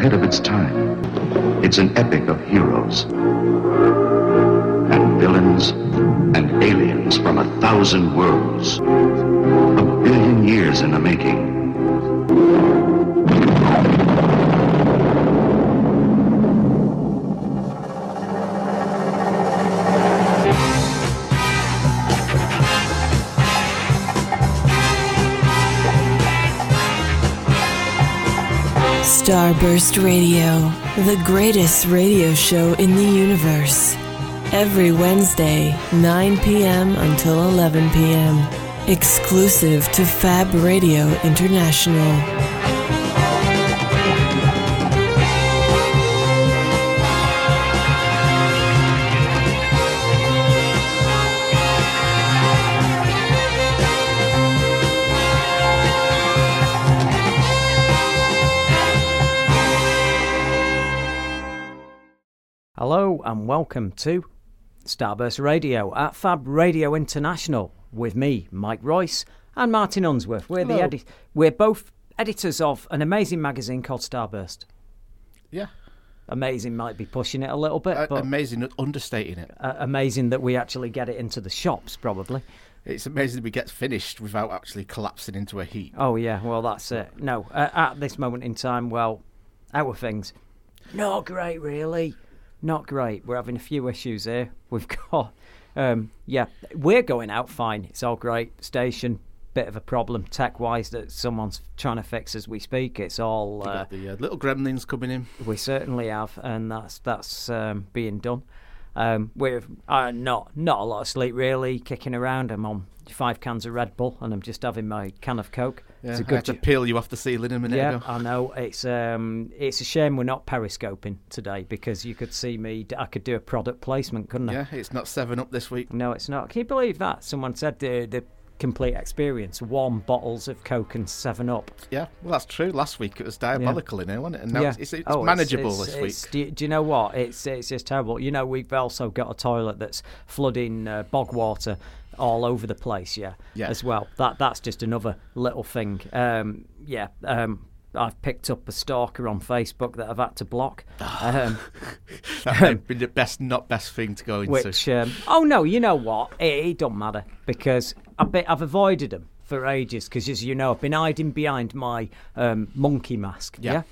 ahead of its time. It's an epic of heroes and villains and aliens from a thousand worlds. Starburst Radio, the greatest radio show in the universe. Every Wednesday, 9 p.m. until 11 p.m. Exclusive to Fab Radio International. Welcome to Starburst Radio at Fab Radio International with me, Mike Royce, and Martin Unsworth. We're the Hello. edi- we're both editors of an amazing magazine called Starburst. Yeah, Amazing might be pushing it a little bit, A- but amazing, understating it. uh, amazing that we actually get it into the shops, probably. It's amazing we get finished without actually collapsing into a heap. Oh yeah, well that's it. No, uh, at this moment in time, well, our things, not great really, not great. We're having a few issues here. We've got, um, yeah, we're going out fine. It's all great. Station, bit of a problem tech wise that someone's trying to fix as we speak. It's all uh, got the uh, little gremlins coming in. we certainly have, and that's that's um, being done. Um, we're uh, not not a lot of sleep really, kicking around. I'm on five cans of Red Bull, and I'm just having my can of Coke. Yeah, it's a I good had to peel you off the ceiling a minute yeah, ago. I know. It's um, it's a shame we're not periscoping today because you could see me. I could do a product placement, couldn't I? Yeah, it's not seven up this week. No, it's not. Can you believe that? Someone said the the complete experience: warm bottles of Coke and Seven Up. Yeah, well that's true. Last week it was diabolical in here, wasn't it? And now yeah. it's, it's, Oh, manageable it's- this it's- week. Do you, do you know what? It's it's just terrible. You know, we've also got a toilet that's flooding uh, bog water all over the place. Yeah, Yeah. as well. That that's just another little thing. Um, yeah. Um, I've picked up a stalker on Facebook that I've had to block. Um, That might be the best, not best thing to go into. which um, oh no, you know what? It, it don't matter because I've been, I've avoided them for ages because as you know, I've been hiding behind my um, monkey mask. Yeah. Yeah.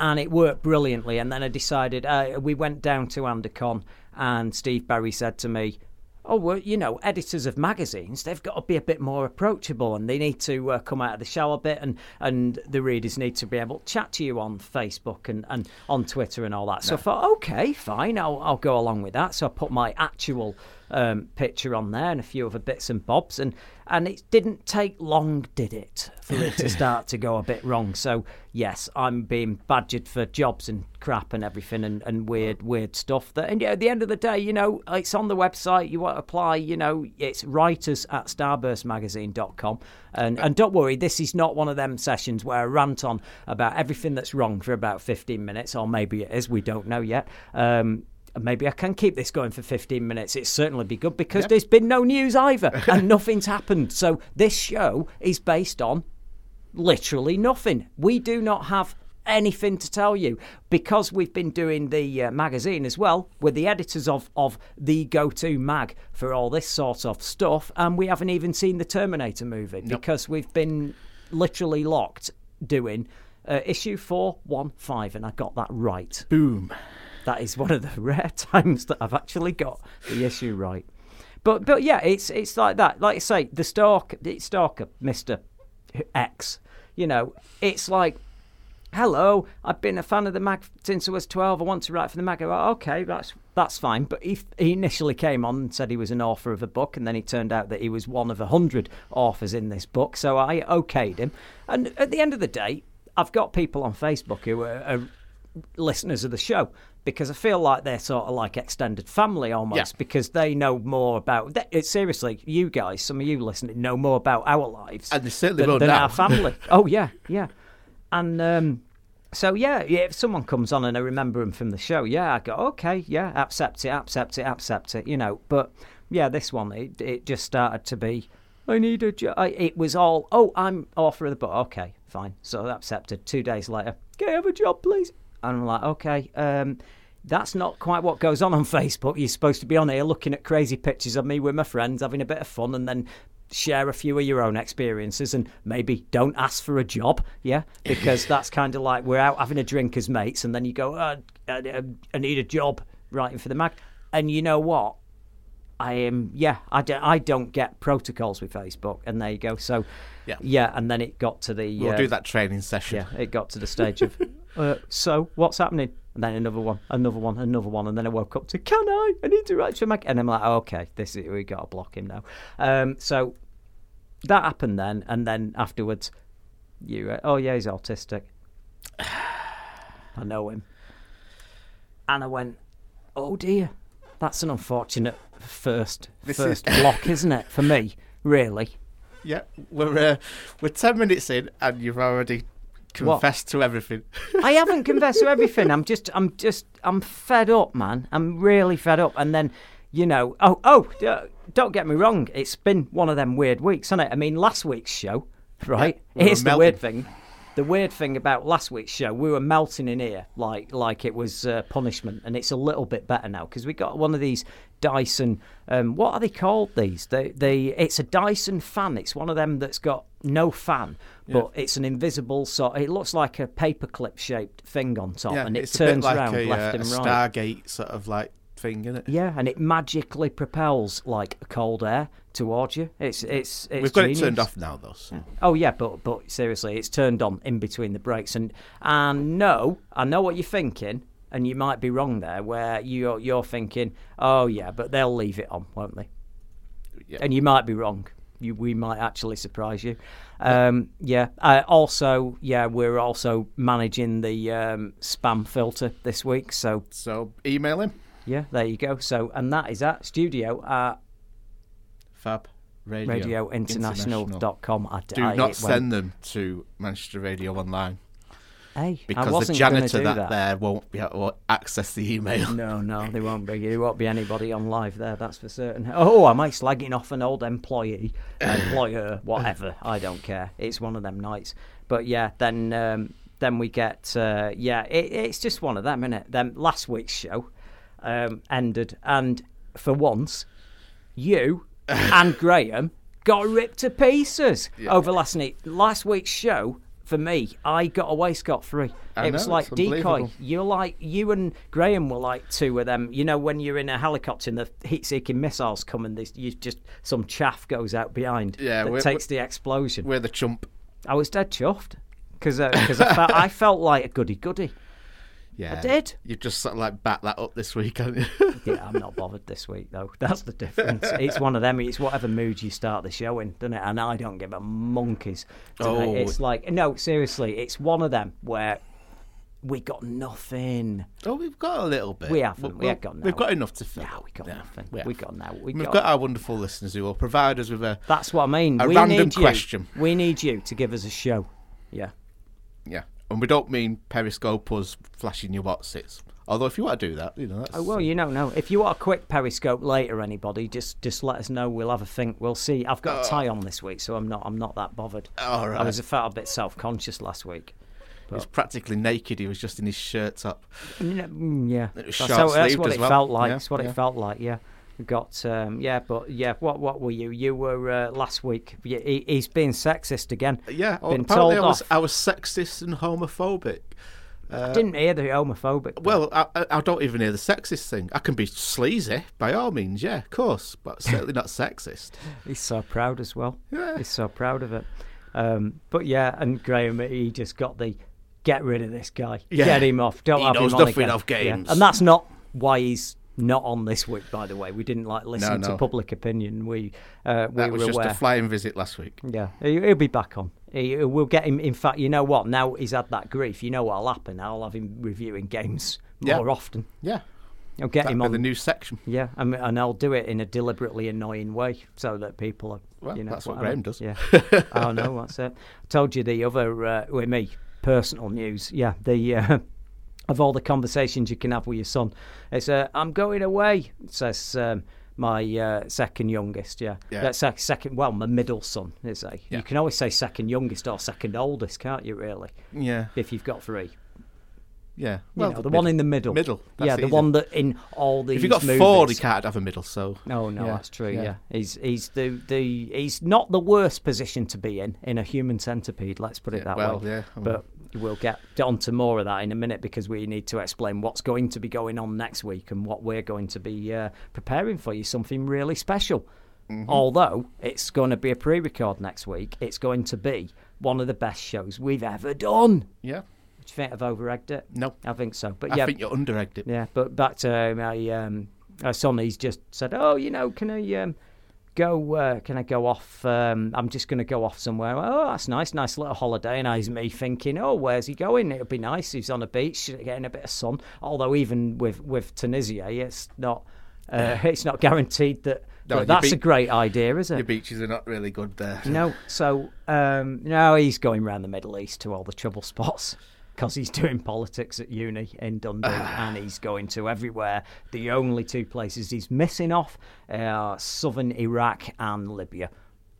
And it worked brilliantly. And then I decided uh, we went down to Andacon, and Steve Barry said to me, "Oh well, you know, editors of magazines, they've got to be a bit more approachable, and they need to uh, come out of the shower a bit, and and the readers need to be able to chat to you on Facebook and, and on Twitter and all that." So I thought, okay, fine, I'll I'll go along with that. So I put my actual um, picture on there and a few other bits and bobs, and and it didn't take long, did it, for it to start to go a bit wrong. So yes, I'm being badgered for jobs and crap and everything and, and weird weird stuff. That and yeah, at the end of the day, you know, it's on the website. You want to apply, you know, it's writers at starburstmagazine.com. And and don't worry, this is not one of them sessions where I rant on about everything that's wrong for about 15 minutes, or maybe it is. We don't know yet. Um, maybe I can keep this going for 15 minutes. It'd certainly be good because there's been no news either and nothing's happened. So this show is based on literally nothing. We do not have anything to tell you because we've been doing the uh, magazine as well. We're the editors of, of the go to mag for all this sort of stuff, and we haven't even seen the Terminator movie because we've been literally locked doing. Uh, issue 415, and I got that right. Boom. That is one of the rare times that I've actually got the issue right. But but yeah, it's it's like that. Like I say, the stalk, the stalker, Mister X. You know, it's like hello, I've been a fan of the mag since I was 12. I want to write for the mag. Go, okay, that's that's fine. But he, he initially came on and said he was an author of a book, and then he turned out that he was one of a hundred authors in this book. So I okayed him. And at the end of the day, I've got people on Facebook who are, are listeners of the show because I feel like they're sort of like extended family almost Yeah. because they know more about. th- It's seriously, you guys, some of you listening, know more about our lives And they certainly than, than our family. oh yeah, yeah, and um, so yeah, yeah. If someone comes on and I remember them from the show, yeah, I go okay, yeah, accept it, accept it, accept it, you know. But yeah, this one it it just started to be. I need a job. It was all, oh, I'm author of the book. Okay, fine. So I accepted. Two days later, can I have a job, please? And I'm like, okay, um, that's not quite what goes on on Facebook. You're supposed to be on here looking at crazy pictures of me with my friends, having a bit of fun, and then share a few of your own experiences and maybe don't ask for a job, yeah? Because that's kind of like we're out having a drink as mates, and then you go, oh, I, I need a job writing for the mag. And you know what? I am, yeah, I don't, I don't get protocols with Facebook, and there you go. So, Yeah. yeah, and then it got to the. We'll uh, do that training session. yeah, it got to the stage of, uh, so what's happening? And then another one, another one, another one, and then I woke up to, can I? I need to write to Mac, and I'm like, oh, okay, this is we got to block him now. Um, so that happened then, and then afterwards, you, uh, oh yeah, he's autistic. I know him, and I went, oh dear, that's an unfortunate first This first is- block, isn't it, for me? Really? Yeah, we're uh, we're ten minutes in, and you've already confessed to everything. I haven't confessed to everything. I'm just, I'm just, I'm fed up, man. I'm really fed up. And then, you know, oh, oh, uh, don't get me wrong. It's been one of them weird weeks, hasn't it? I mean, last week's show, right? we were Here's the weird thing. The weird thing about last week's show, we were melting in here like like it was uh, punishment, and it's a little bit better now because we got one of these Dyson. Um, what are they called? These? They, they. It's a Dyson fan. It's one of them that's got no fan, but it's an invisible sort. It looks like a paperclip shaped thing on top, yeah, and it turns like round a, left uh, and a right. Stargate sort of like thing, isn't it? Yeah, and it magically propels like cold air towards you. It's it's it's. We've got genius. it turned off now, though. So. Oh yeah, but but seriously, it's turned on in between the breaks, and and no, I know what you're thinking, and you might be wrong there, where you're you're thinking, oh yeah, but they'll leave it on, won't they? Yeah. And you might be wrong. You, we might actually surprise you. Um, yeah. Uh, also, yeah, we're also managing the um, spam filter this week. So So email him. Yeah, there you go. So and that is at studio at Fab Radio, radiointernational.com. I, Do I- not send them to Manchester Radio Online Hey, because the janitor that, that there won't be able to access the email. No, no, they won't be. There won't be anybody on live there. That's for certain. Oh, am I slagging off an old employee, employer, whatever? I don't care. It's one of them nights. But yeah, then um, then we get uh, yeah. It, it's just one of them, isn't it? Then last week's show um, ended, and for once, you and Graham got ripped to pieces over last night. Last week's show. For me, I got away scot free. It was like decoy. You're like you and Graham were like two of them. You know when you're in a helicopter and the heat-seeking missiles come and you just some chaff goes out behind Yeah, that takes the explosion. We're the chump. I was dead chuffed because because I, I felt like a goody goody. Yeah, did. You just sort of like back that up this week, haven't you? Yeah, I'm not bothered this week though. That's the difference. It's one of them. It's whatever mood you start the show in, doesn't it? And I don't give a monkeys. Oh. It's like no, seriously, it's one of them where we got nothing. oh, we've got a little bit. We haven't. Well, We ain't got We've got enough to fill. No, we got Yeah, nothing. we We, have. got now. We We've got, got our wonderful listeners who will provide us with a That's what I mean. A we random need you. question. We need you to give us a show. Yeah. yeah, and we don't mean Periscope us flashing your whatsits. Although if you want to do that, you know, that's Oh well, you know, no. If you want a quick periscope later, anybody, just just let us know. We'll have a think. We'll see. I've got a tie on this week, so I'm not I'm not that bothered. All I was a felt a bit self conscious last week. he was practically naked. He was just in his shirt. Mm, Yeah, It was that's, that's what it well. felt like. Yeah, That's what yeah. it felt like. Yeah, got um, yeah, but yeah, what what were you? You were uh, last week. He, he's being sexist again. Yeah, oh, been apparently told I was off. I was sexist and homophobic. I didn't hear the homophobic. Well, I, I don't even hear the sexist thing. I can be sleazy by all means, yeah, of course, but certainly not sexist. He's so proud as well. Yeah. He's so proud of it. Um, but yeah, and Graham, he just got the get rid of this guy. Yeah. Get him off. Don't He have knows him on nothing again. of games. Yeah. And that's not why he's not on this week. By the way, we didn't like listen No, to public opinion. We uh, we That were was just aware. a flying visit last week. Yeah, he- he'll be back on. He, we'll get him. In fact, you know what? Now he's had that grief. You know what'll happen? I'll have him reviewing games Yeah. more often. Yeah. I'll get That'd him on the new section. Yeah, and, and I'll do it in a deliberately annoying way so that people are. Well, you know, that's what I. Graham does. Yeah. oh no, that's it. I told you the other uh, with me personal news. Yeah, the. Uh, of all the conversations you can have with your son, it's uh, I'm going away. Says um, my uh, second youngest. Yeah, Yeah. That's sec- second. Well, my middle son is a. Yeah. You can always say second youngest or second oldest, can't you? Really, Yeah. if you've got three. Yeah. You know, the one in the middle. Middle. yeah, the easy. one that in all these If you've got movies, four, he can't have a middle, so. Oh no, Yeah, that's true. yeah. Yeah. he's he's the the he's not the worst position to be in in a human centipede. Let's put it Yeah, that well, way. yeah, I mean- But we'll get on to more of that in a minute because we need to explain what's going to be going on next week and what we're going to be uh, preparing for you. Something really special. Mm-hmm. Although it's going to be a pre-record next week, it's going to be one of the best shows we've ever done. Yeah. Do you think I've over-egged it? No. I think so. But I yeah, I think you're under-egged it. yeah, but back to my um, uh, son. He's just said, "Oh, you know, can I um, go? Uh, can I go off? Um, I'm just going to go off somewhere. Oh, that's nice, nice little holiday." And I was me thinking, "Oh, where's he going? It'll be nice. He's on a beach, getting a bit of sun. Although even with with Tunisia, it's not." Uh, it's not guaranteed that, No, that your that's a great idea, is Your it? beaches are not really good there. No, so um, no, he's going around the Middle East to all the trouble spots because he's doing politics at uni in Dundee, and he's going to everywhere. The only two places he's missing off are southern Iraq and Libya.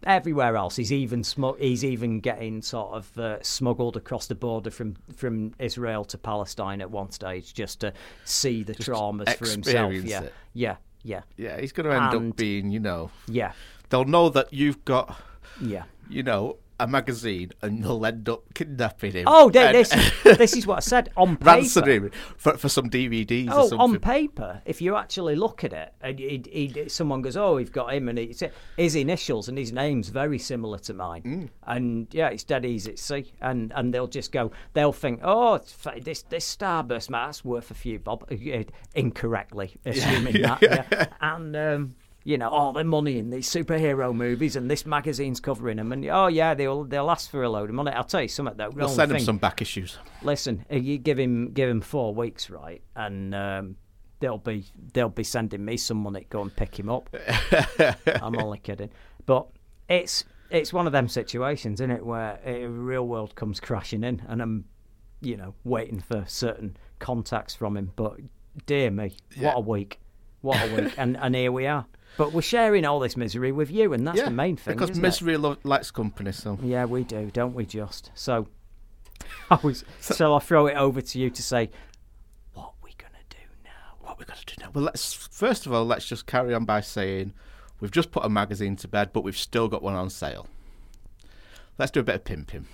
Everywhere else, he's even he's even getting sort of uh, smuggled across the border from, from Israel to Palestine at one stage just to see the traumas for himself. Yeah, it. yeah, yeah, Yeah, he's going to end And- up being, you know, yeah, they'll know that you've got, yeah. you know, a magazine and they'll end up kidnapping him. Oh, th- and this this is what I said on paper. him for, for some DVDs or Oh, on paper, if you actually look at it, and he, he, someone goes, "Oh, we've got him," and it's his initials and his name's very similar to mine, Mm. and yeah, it's dead easy to see, and and they'll just go, they'll think, "Oh, this this starburst mat's worth a few bob," uh, incorrectly assuming that, yeah. and. Um, you know, all the money in these superhero movies, and this magazine's covering them, and oh yeah, they'll they'll last for a load of money. I'll tell you something though. only send him thing- some back issues. listen, you give him give him four weeks, right, and um, they'll be they'll be sending me some money to go and pick him up. I'm only kidding, but it's it's one of them situations, isn't it, where a real world comes crashing in, and I'm, you know, waiting for certain contacts from him. But dear me, Yeah. what a week, what a week, and and here we are. But we're sharing all this misery with you, and that's yeah, the main thing. because misery lo- likes company. So Yeah, we do, don't we? Just so. I was. So I'll throw it over to you to say, what we gonna do now? what we got to do now? Well, let's first of all let's just carry on by saying we've just put a magazine to bed, but we've still got one on sale. Let's do a bit of pimping.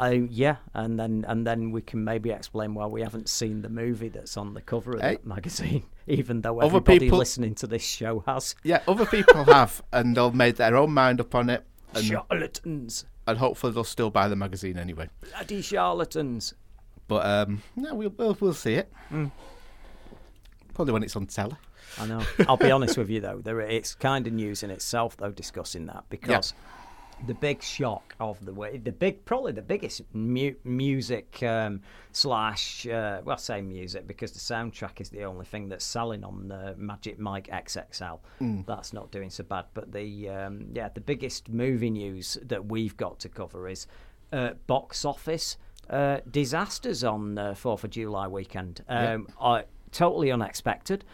I yeah, and then and then we can maybe explain why we haven't seen the movie that's on the cover of Hey. that magazine, even though Other everybody people- listening to this show has. Yeah, other people have, and they'll made their own mind up on it, and, Charlatans, and hopefully they'll still buy the magazine anyway. bloody charlatans. But um, no, we'll we'll, we'll see it. Mm. Probably when it's on telly. I know. I'll be honest with you though, there it's kind of news in itself though discussing that because the big shock of the way the big probably the biggest mu- music um, slash uh, well I say music because the soundtrack is the only thing that's selling on the Magic Mike XXL. That's not doing so bad, but the um, yeah the biggest movie news that we've got to cover is uh, box office uh, disasters on uh, Fourth of July weekend. Um, I, totally unexpected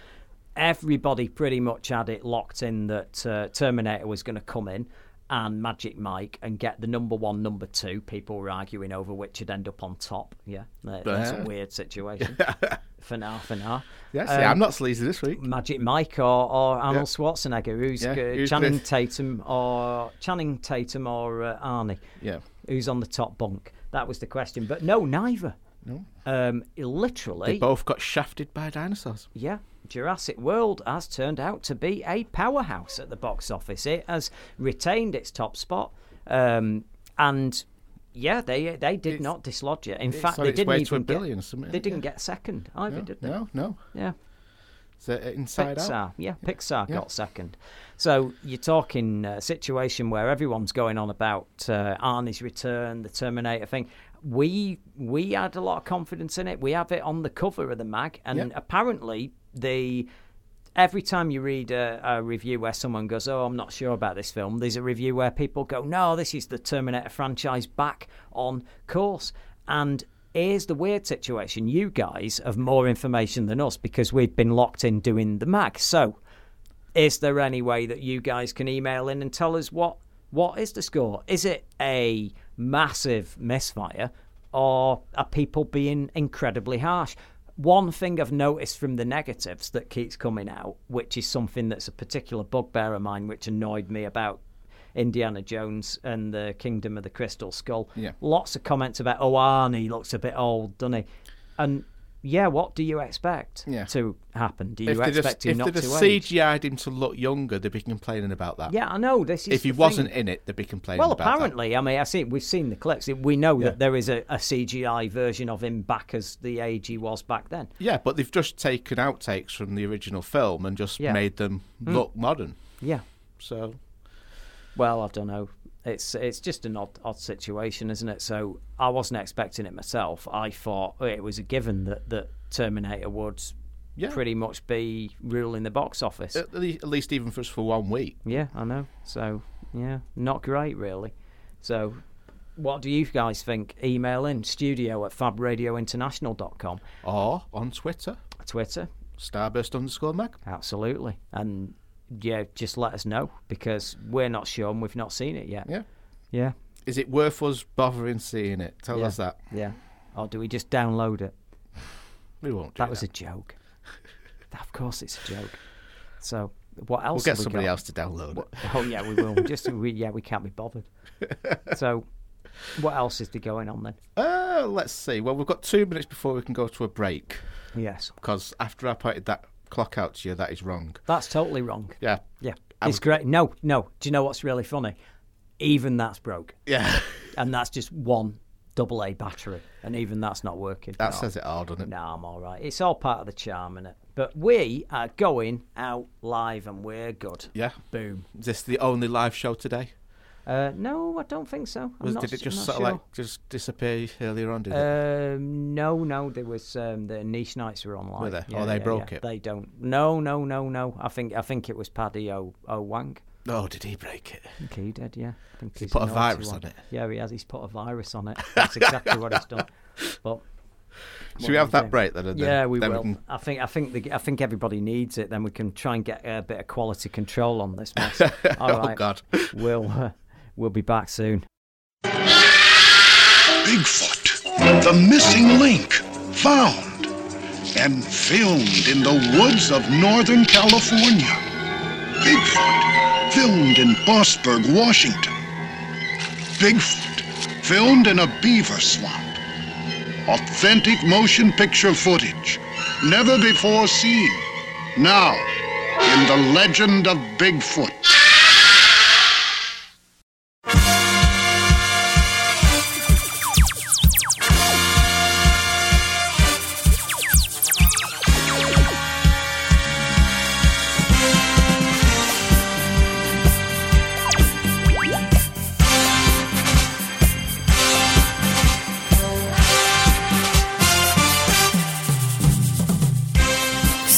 everybody pretty much had it locked in that uh, Terminator was going to come in and Magic Mike and get the number one, number two. People were arguing over which would end up on top. Yeah, that- that's a weird situation. for now, for now. Yes, Um, yeah, I'm not sleazy this week. Magic Mike or, or Arnold Schwarzenegger, who's Yeah, uh, who's Channing this? Tatum or Channing Tatum or uh, Arnie, Yeah, who's on the top bunk? That was the question. But no, neither. No. Um, they both got shafted by dinosaurs. yeah, Jurassic World has turned out to be a powerhouse at the box office. It has retained its top spot, um, and Yeah, they they did It's- not dislodge it. In fact, they didn't even get- billion or They didn't get second either, no, did they? no, no. Yeah. It's uh, Inside Pixar, Out. yeah, Pixar Yeah. got second. So you're talking a situation where everyone's going on about uh, Arnie's return, the Terminator thing. We we had a lot of confidence in it. We have it on the cover of the mag, and Yeah. apparently the every time you read a, a review where someone goes, "Oh, I'm not sure about this film," there's a review where people go, "No, this is the Terminator franchise back on course." And here's the weird situation: you guys have more information than us because we've been locked in doing the mag. So, is there any way that you guys can email in and tell us what what is the score? Is it a massive misfire, or are people being incredibly harsh? One thing I've noticed from the negatives that keeps coming out, which is something that's a particular bugbear of mine, which annoyed me about Indiana Jones and the Kingdom of the Crystal Skull. Yeah. Lots of comments about, oh, Arnie looks a bit old, doesn't he? And yeah, what do you expect Yeah. to happen? Do you If expect him if not to have age? CGI'd him to look younger, they'd be complaining about that. Yeah, I know. This is If he the wasn't in it, they'd be complaining Well, about that. apparently, I mean, I see we've seen the clips. We know Yeah. that there is a, a CGI version of him back as the age he was back then. Yeah, but they've just taken outtakes from the original film and just Yeah. Made them hmm. look modern. Yeah. So Well, I don't know. It's it's just an odd odd situation, isn't it? So I wasn't expecting it myself. I thought it was a given that that Terminator would yeah, pretty much be ruling the box office. at, le- at least even for us for one week. Yeah, I know. So, yeah, not great, really. So, what do you guys think? Email in studio at fabradiointernational.com. Or on Twitter, Twitter, starburst underscore Mac. absolutely. And yeah, just let us know because we're not sure and we've not seen it yet. Yeah. Yeah. Is it worth us bothering seeing it? Tell Yeah. us that. Yeah. Or do we just download it? We won't. Do That was a joke. of course, it's a joke. So, what else? We'll get we somebody got? else to download it. Oh yeah, we will. Just we, yeah, we can't be bothered. So, what else is there going on then? Uh, let's see. Well, we've got two minutes before we can go to a break. Yes, Because after I pointed that clock out to you, that is wrong. that's totally wrong. Yeah. Yeah, I it's was- great. No, no. Do you know what's really funny? Even that's broke, Yeah. and that's just one double A battery, and even that's not working. that no. says it all, doesn't it? No, I'm all right. It's all part of the charm, innit? But we are going out live, and we're good. Yeah. Boom. Is this the only live show today? Uh, no, I don't think so. Was, not, did it just sort sure. like just disappear earlier on? Did it? Um, no, no, there was um, the niche nights were online. Were they? Oh, they broke it? They don't. No, no, no, no. I think I think it was Paddy O, o Wang. oh, did he break it? I think he did. Yeah. I think He put a virus one. on it? Yeah, he has. He's put a virus on it. That's exactly what he's done. But Should we have that break then? then- yeah, we then will. can- I think I think the, I think everybody needs it. Then we can try and get a bit of quality control on this mess. All Oh, right. God. We'll uh, we'll be back soon. Bigfoot, the missing link, found and filmed in the woods of Northern California. Bigfoot, filmed in Bossburg, Washington. Bigfoot, filmed in a beaver swamp. Authentic motion picture footage, never before seen. Now, in the legend of Bigfoot.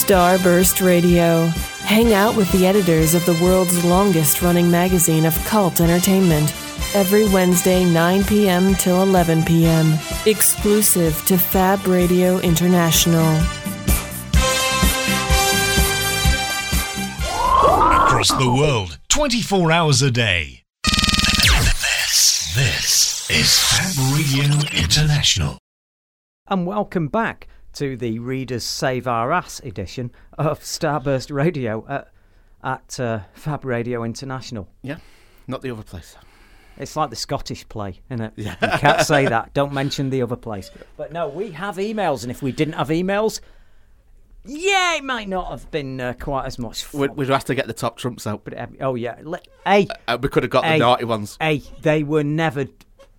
Starburst Radio. Hang out with the editors of the world's longest running magazine of cult entertainment. Every Wednesday, 9 p.m. till 11 p.m. Exclusive to Fab Radio International. Across the world, 24 hours a day. This, this is Fab Radio International. And welcome back to the Readers Save Our Ass edition of Starburst Radio at, at uh, Fab Radio International. Yeah, not the other place. It's like the Scottish play, isn't it? Yeah. You can't say that. Don't mention the other place. But no, we have emails, and if we didn't have emails, yeah, it might not have been uh, quite as much fun. We'd, we'd have to get the top trumps out. But, uh, oh, yeah. le- Hey, Uh, we could have got Hey. the naughty ones. hey, they were never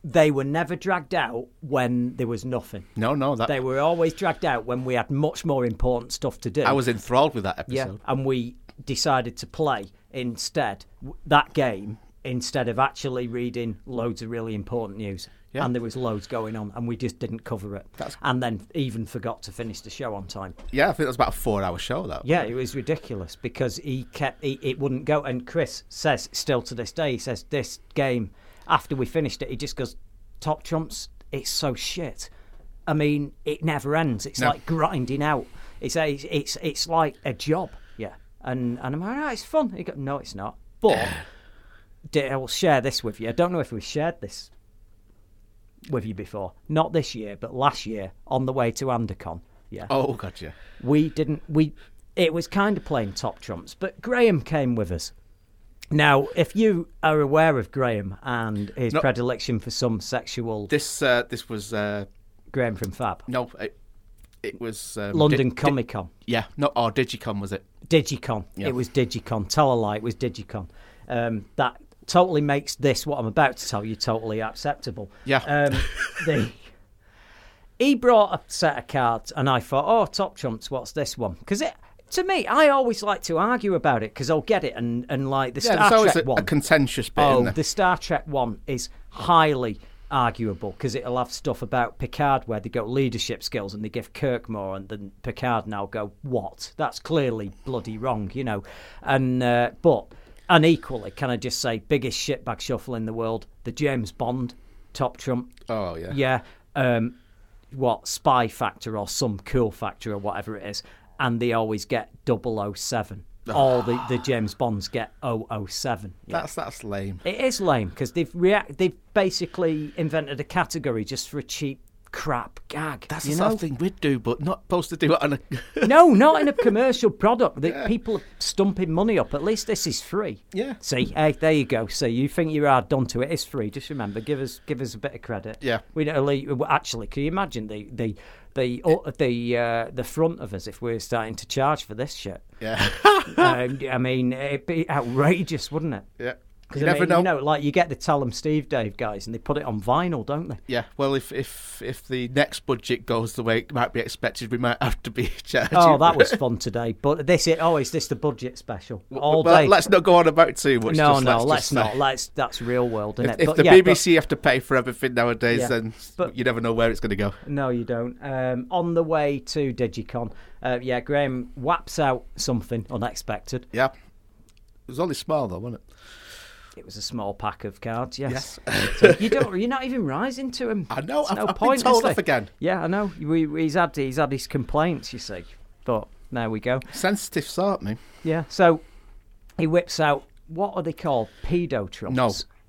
they were never dragged out when there was nothing. No, no, that They were always dragged out when we had much more important stuff to do. I was enthralled with that yeah, episode. and we decided to play instead that game instead of actually reading loads of really important news. Yeah. And there was loads going on, and we just didn't cover it. That's- And then even forgot to finish the show on time. Yeah, I think that was about a four-hour show. though. Yeah, it was ridiculous because he kept he, it wouldn't go. And Chris says still to this day, he says this game after we finished it, he just goes, "Top trumps, it's so shit." I mean, it never ends. It's No. like grinding out. It's a, it's it's like a job. Yeah, and and I'm like, "Ah, it's fun. He goes, "No, it's not." But I will share this with you. I don't know if we shared this with you before. Not this year, but last year on the way to Andacon. Yeah Oh, gotcha. we didn't we it was kind of playing top trumps but graham came with us now if you are aware of graham and his No. predilection for some sexual This uh, this was uh, graham from fab no, it, it was um, london Di- Di- comic con yeah, no, or Digicon was it? digicon Yeah. it was digicon tell a lie it was digicon um, that totally makes this what i'm about to tell you totally acceptable Yeah. um, the he brought a set of cards, and I thought, oh, top chumps, what's this one? Because it. To me, I always like to argue about it because I'll get it, and, and like the Yeah, Star Trek a, one. a contentious bit oh, the Star Trek one is highly arguable because it'll have stuff about Picard where they go leadership skills and they give Kirk more, and then Picard now go what? That's clearly bloody wrong, you know. And uh, but and equally, can I just say, biggest shitbag shuffle in the world, the James Bond top trump. Oh, yeah. Yeah. Um, what spy factor or some cool factor or whatever it is, and they always get 007. Ah. All the, the James Bonds get 007. Yeah. That's that's lame. It is lame because they've react. They've basically invented a category just for a cheap crap gag. That's you the know? sort of thing we'd do, but not supposed to do it on a. no, not in a commercial product. that People are stumping money up. At least this is free. Yeah. See, hey, there you go. See, you think you're done to it? It's free. Just remember, give us give us a bit of credit. Yeah. We don't actually. Can you imagine the the the uh, the uh, the front of us if we're starting to charge for this shit? yeah. um, I mean, it'd be outrageous, wouldn't it? yeah. Because You I never mean, know. you know, like you get the Tell 'em Steve Dave guys, and they put it on vinyl, don't they? Yeah, well, if if if the next budget goes the way it might be expected, we might have to be charging. Oh, that was fun today. But this, is, oh, is this the budget special? All Well, day. Let's not go on about too much. no, just no, let's, let's not. say. Let's that's real world, isn't If, it? if But the yeah, but- BBC have to pay for everything nowadays, Yeah. then But- you never know where it's going to go. No, you don't. Um, on the way to Digicon, uh, yeah, Graham whaps out something unexpected. Yeah, it was only small though, wasn't it? It was a small pack of cards. Yes. Yes. So you don't. You're not even rising to him. I know, I've- no I've been point, told off again. Yeah, I know. We, he's had he's had his complaints. You see, but there we go. Sensitive sort, me. Yeah. So he whips out what are they called? Pedo trumps.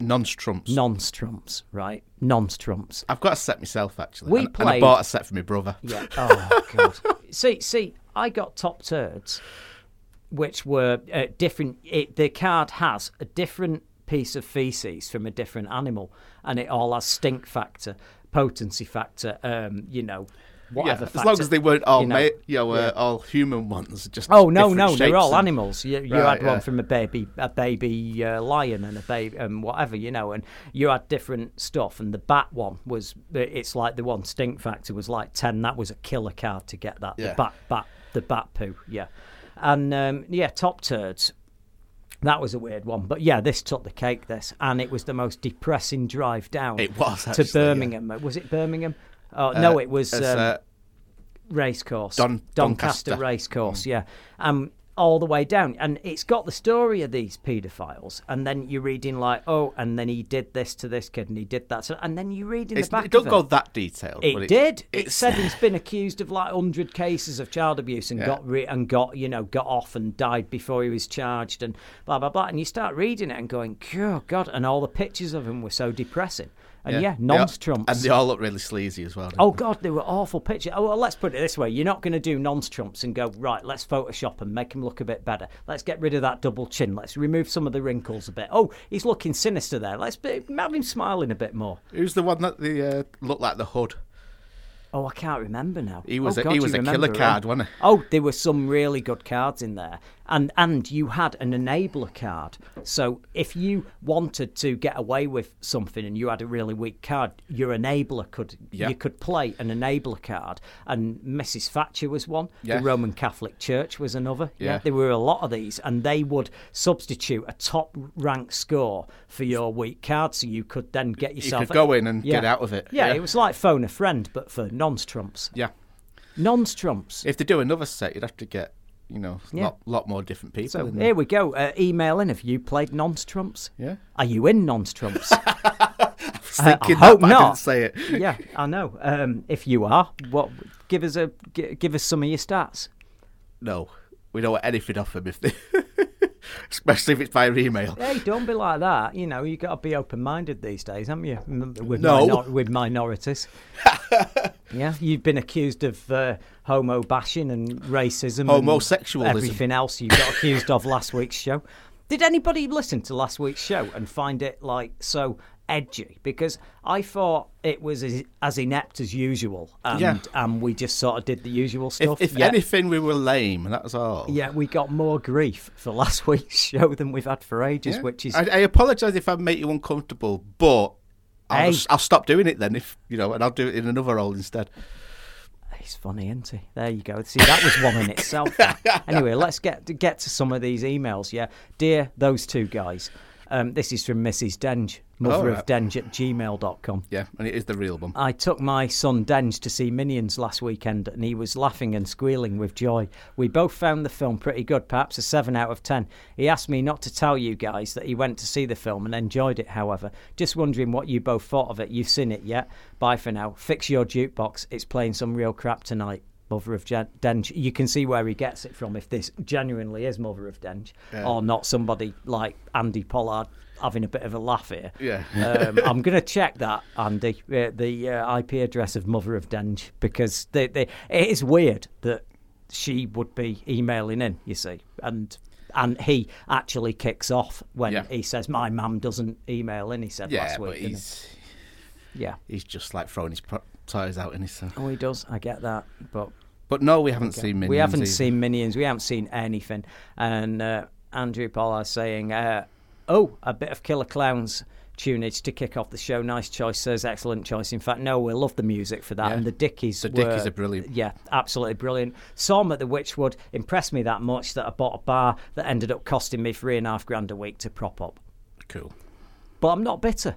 No, nonce trumps. Nonce trumps. Right. Nonce trumps. I've got a set myself actually. We and, and I bought a set for my brother. Yeah. Oh god. see, see, I got top turds, which were uh, different. It, the card has a different piece of feces from a different animal, and it all has stink factor, potency factor. Um, you know, Yeah, whatever. as factor, long as they weren't all you know. mate, you know, uh, Yeah. all human ones. Just Oh no, no, they're all and- animals. You, you Right, had one from a baby, a baby uh, lion, and a baby, and whatever, you know, and you had different stuff. And the bat one was, it's like the one stink factor was like ten. That was a killer card to get that. Yeah. The bat, bat, the bat poo, yeah, and um, yeah, top turds. That was a weird one, but yeah, this took the cake. This, and it was the most depressing drive down. It was, to actually, yeah. Birmingham. Was it Birmingham? Oh no, Uh, it was. um, uh, racecourse. Don- Doncaster, Doncaster. Mm. racecourse, yeah. Um, all the way down, and it's got the story of these paedophiles, and then you're reading like, oh, and then he did this to this kid, and he did that, to, and then you read in it's, the back it don't go it. that detailed. It but did. It said he's been accused of like hundred cases of child abuse and Yeah. got re- and got you know got off and died before he was charged and blah blah blah. And you start reading it and going, oh god! And all the pictures of him were so depressing. And yeah, all- nonce trumps. And they all look really sleazy as well. Oh? God, they were awful pictures. Oh, well, let's put it this way: you're not going to do nonce trumps and go right. Let's Photoshop and make him look a bit better. Let's get rid of that double chin. Let's remove some of the wrinkles a bit. Oh, he's looking sinister there. Let's be, have him smiling a bit more. Who's the one that the uh, looked like the hood? Oh, I can't remember now. He was oh, a- God, he was a killer him. card, wasn't he? Oh, there were some really good cards in there, and and you had an enabler card. So if you wanted to get away with something and you had a really weak card, your enabler could Yeah. you could play an enabler card. And Mrs. Thatcher was one. Yeah. The Roman Catholic Church was another. Yeah. there were a lot of these, and they would substitute a top rank score for your weak card, so you could then get yourself. You could go in and get out of it. Yeah, it was like phone a friend, but for nonce trumps. Yeah. Nonce trumps. If they do another set, you'd have to get, you know, a Yeah. lot, lot more different people. So there. here we go. Uh, email in. Have you played nonce trumps? Yeah. Are you in nonce trumps? I was I hope I not. didn't say it. yeah, I know. Um, if you are, what? Give us a give us some of your stats. No, we don't want anything off them if they, especially if it's via email. Hey, don't be like that. You know, you've got to be open minded these days, haven't you? With No. minor- with minorities. yeah, you've been accused of uh, homo bashing and racism, and Homosexualism. everything else you got accused of last week's show. Did anybody listen to last week's show and find it like so edgy? Because I thought it was as, as inept as usual, and Yeah. and we just sort of did the usual If, stuff. if Yeah. anything, we were lame. That's all. Yeah, we got more grief for last week's show than we've had for ages, Yeah. which is I, I apologise if I make you uncomfortable, but I'll, Hey. just, I'll stop doing it then. If you know, and I'll do it in another role instead. He's funny, isn't he? There you go. See, that was one in itself. anyway, let's get to get to some of these emails. Yeah, dear those two guys. Um, this is from Mrs. Denge, mother of right. Denge at gmail.com. Yeah, and it is the real one. I took my son Denge to see Minions last weekend and he was laughing and squealing with joy. We both found the film pretty good, perhaps a 7 out of 10. He asked me not to tell you guys that he went to see the film and enjoyed it, however. Just wondering what you both thought of it. You've seen it yet? Bye for now. Fix your jukebox. It's playing some real crap tonight. Mother of Jen- Denge. You can see where he gets it from if this genuinely is Mother of Denge or not somebody like Andy Pollard having a bit of a laugh here. Yeah. um, I'm going to check that, Andy, uh, the uh, IP address of Mother of Denge, because they, they, it is weird that she would be emailing in, you see. And and he actually kicks off when Yeah. he says, My mum doesn't email in, he said Yeah, last but week. he? he's Yeah. he's just like throwing his pro- toys out in his. So. Oh, he does. I get that. But But no, we haven't seen Minions. we haven't either. seen Minions. We haven't seen anything. And uh, Andrew Pollard saying, uh, "Oh, a bit of Killer Clowns tunage to kick off the show. Nice choice, says excellent choice. In fact, no, we love the music for that. Yeah. And the Dickies, The were- Dickies are brilliant. Yeah, absolutely brilliant. Some at the Witchwood impressed me that much that I bought a bar that ended up costing me three and a half grand a week to prop up. Cool. But I'm not bitter.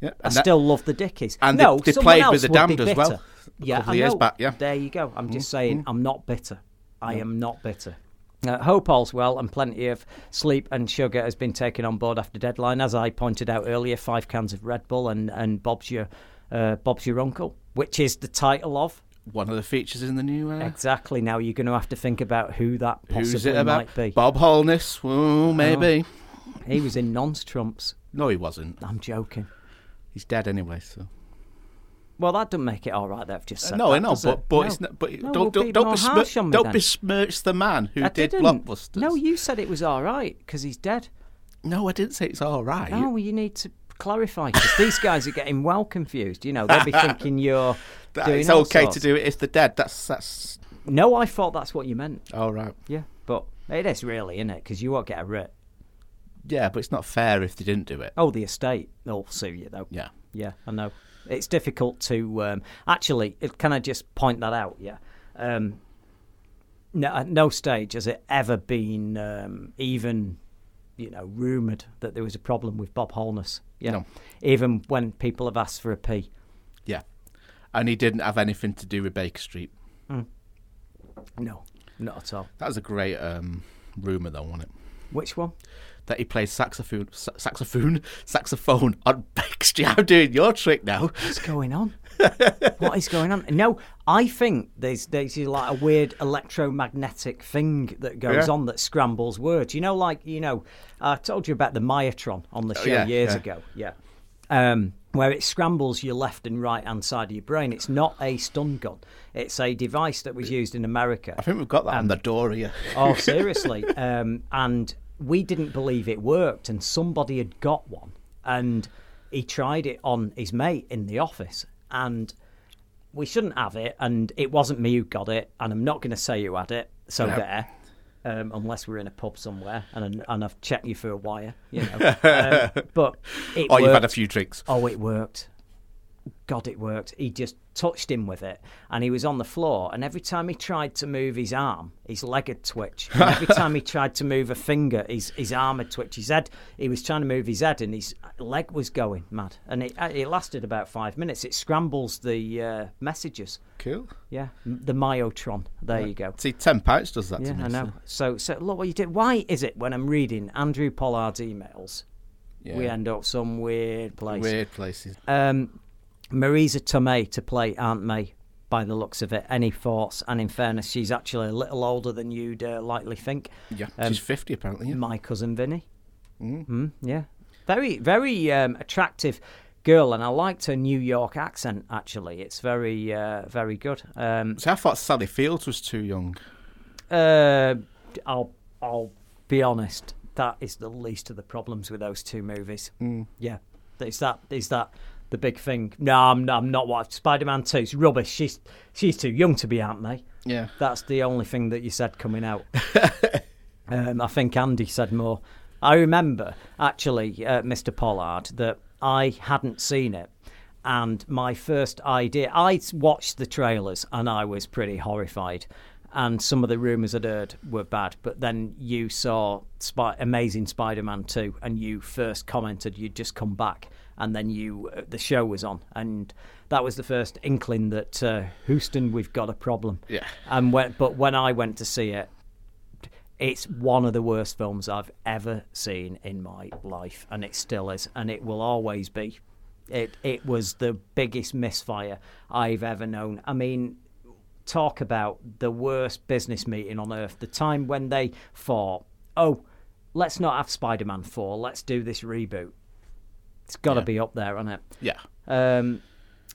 Yeah, I that- still love the Dickies. and they- no, they someone played with the Damned as well, Yeah, couple of I years know. back, yeah. Mm-hmm. There you go. I'm just saying, I'm not bitter. I am not bitter. Uh, hope all's well, and plenty of sleep and sugar has been taken on board after deadline. As I pointed out earlier, five cans of Red Bull and and Bob's your uh, Bob's your uncle, which is the title of one of the features in the new. Uh, exactly. Now you're going to have to think about who that possibly it about? might be. Bob Holness. Oh, maybe. He was in Nonce Trumps. No, he wasn't. I'm joking. He's dead anyway. So. Well, that doesn't make it all right. They've just said no, that, I know, but it? but No. it's not. But No, don't we'll don't don't, besmirch, don't besmirch the man who I did didn't. blockbusters. No, you said it was all right because he's dead. No, I didn't say it's all right. No, well, you need to clarify because these guys are getting well confused. You know, they'll be thinking you're That doing it's okay sorts. to do it if they're dead. That's that's No, I thought that's what you meant. all right. Yeah, but it is really, isn't it? Because you won't get a writ. Yeah, but it's not fair if they didn't do it. Oh, the estate they'll sue you though. Yeah. Yeah, I know. It's difficult to um, actually. Can I just point that out? Yeah. Um, no, at no stage has it ever been um, even, you know, rumoured that there was a problem with Bob Holness. Yeah. No. Even when people have asked for a P. Yeah, and he didn't have anything to do with Baker Street. No, not at all. That was a great um, rumor, though, wasn't it? Which one? That he plays saxophone, sa- saxophone, saxophone on Baker Street. I'm doing your trick now. What's going on? what is going on? No, I think there's there's like a weird electromagnetic thing that goes Yeah. on that scrambles words. You know, like you know, I told you about the Myotron on the show Oh, yeah, years yeah. ago. Yeah. Um, where it scrambles your left and right hand side of your brain. It's not a stun gun. It's a device that was used in America. I think we've got that on the door here. Oh, seriously. um, and we didn't believe it worked, and somebody had got one, and he tried it on his mate in the office, and we shouldn't have it, and it wasn't me who got it, and I'm not going to say who had it. So there. Um, unless we're in a pub somewhere and and I've checked you for a wire, you know. um, but it Or you've had a few drinks. Oh, it worked. God, it worked. He just touched him with it, and he was on the floor. And every time he tried to move his arm, his leg would twitch. And every time he tried to move a finger, his his arm would twitch. His head, he was trying to move his head, and his leg was going mad. And it it lasted about five minutes. It scrambles the uh, messages. Cool. Yeah, the Myotron. There you go. See, 10 pints does that Yeah, to me. I know. so- So, so look what you did. Why is it when I'm reading Andrew Pollard's emails, Yeah. we end up some weird place? Weird places. Um, Marisa Tomei to play Aunt May. By the looks of it, any thoughts? And in fairness, she's actually a little older than you'd uh, likely think. Yeah. Um, She's 50 apparently. Yeah. My cousin Vinny. Mm. yeah, very, very um, attractive girl, and I liked her New York accent. Actually, it's very, uh, very good. Um, See, I thought Sally Fields was too young. uh, I'll, I'll be honest. That is the least of the problems with those two movies. Mm. Yeah, is that is that the big thing? No, I'm, I'm not. What Spider-Man Two is rubbish. She's she's too young to be Aunt May. Yeah. That's the only thing that you said coming out. um, I think Andy said more. I remember actually, uh, Mr. Pollard, that I hadn't seen it. And my first idea, I watched the trailers and I was pretty horrified. And some of the rumours I'd heard were bad. But then you saw Spy- Amazing Spider Man 2 and you first commented you'd just come back. And then you, uh, the show was on. And that was the first inkling that, uh, Houston, we've got a problem. Yeah. And when, but when I went to see it, it's one of the worst films I've ever seen in my life, and it still is, and it will always be. It it was the biggest misfire I've ever known. I mean, talk about the worst business meeting on earth. The time when they thought, "Oh, let's not have Spider-Man four. Let's do this reboot." It's got to Yeah. be up there, hasn't it? Yeah. Um,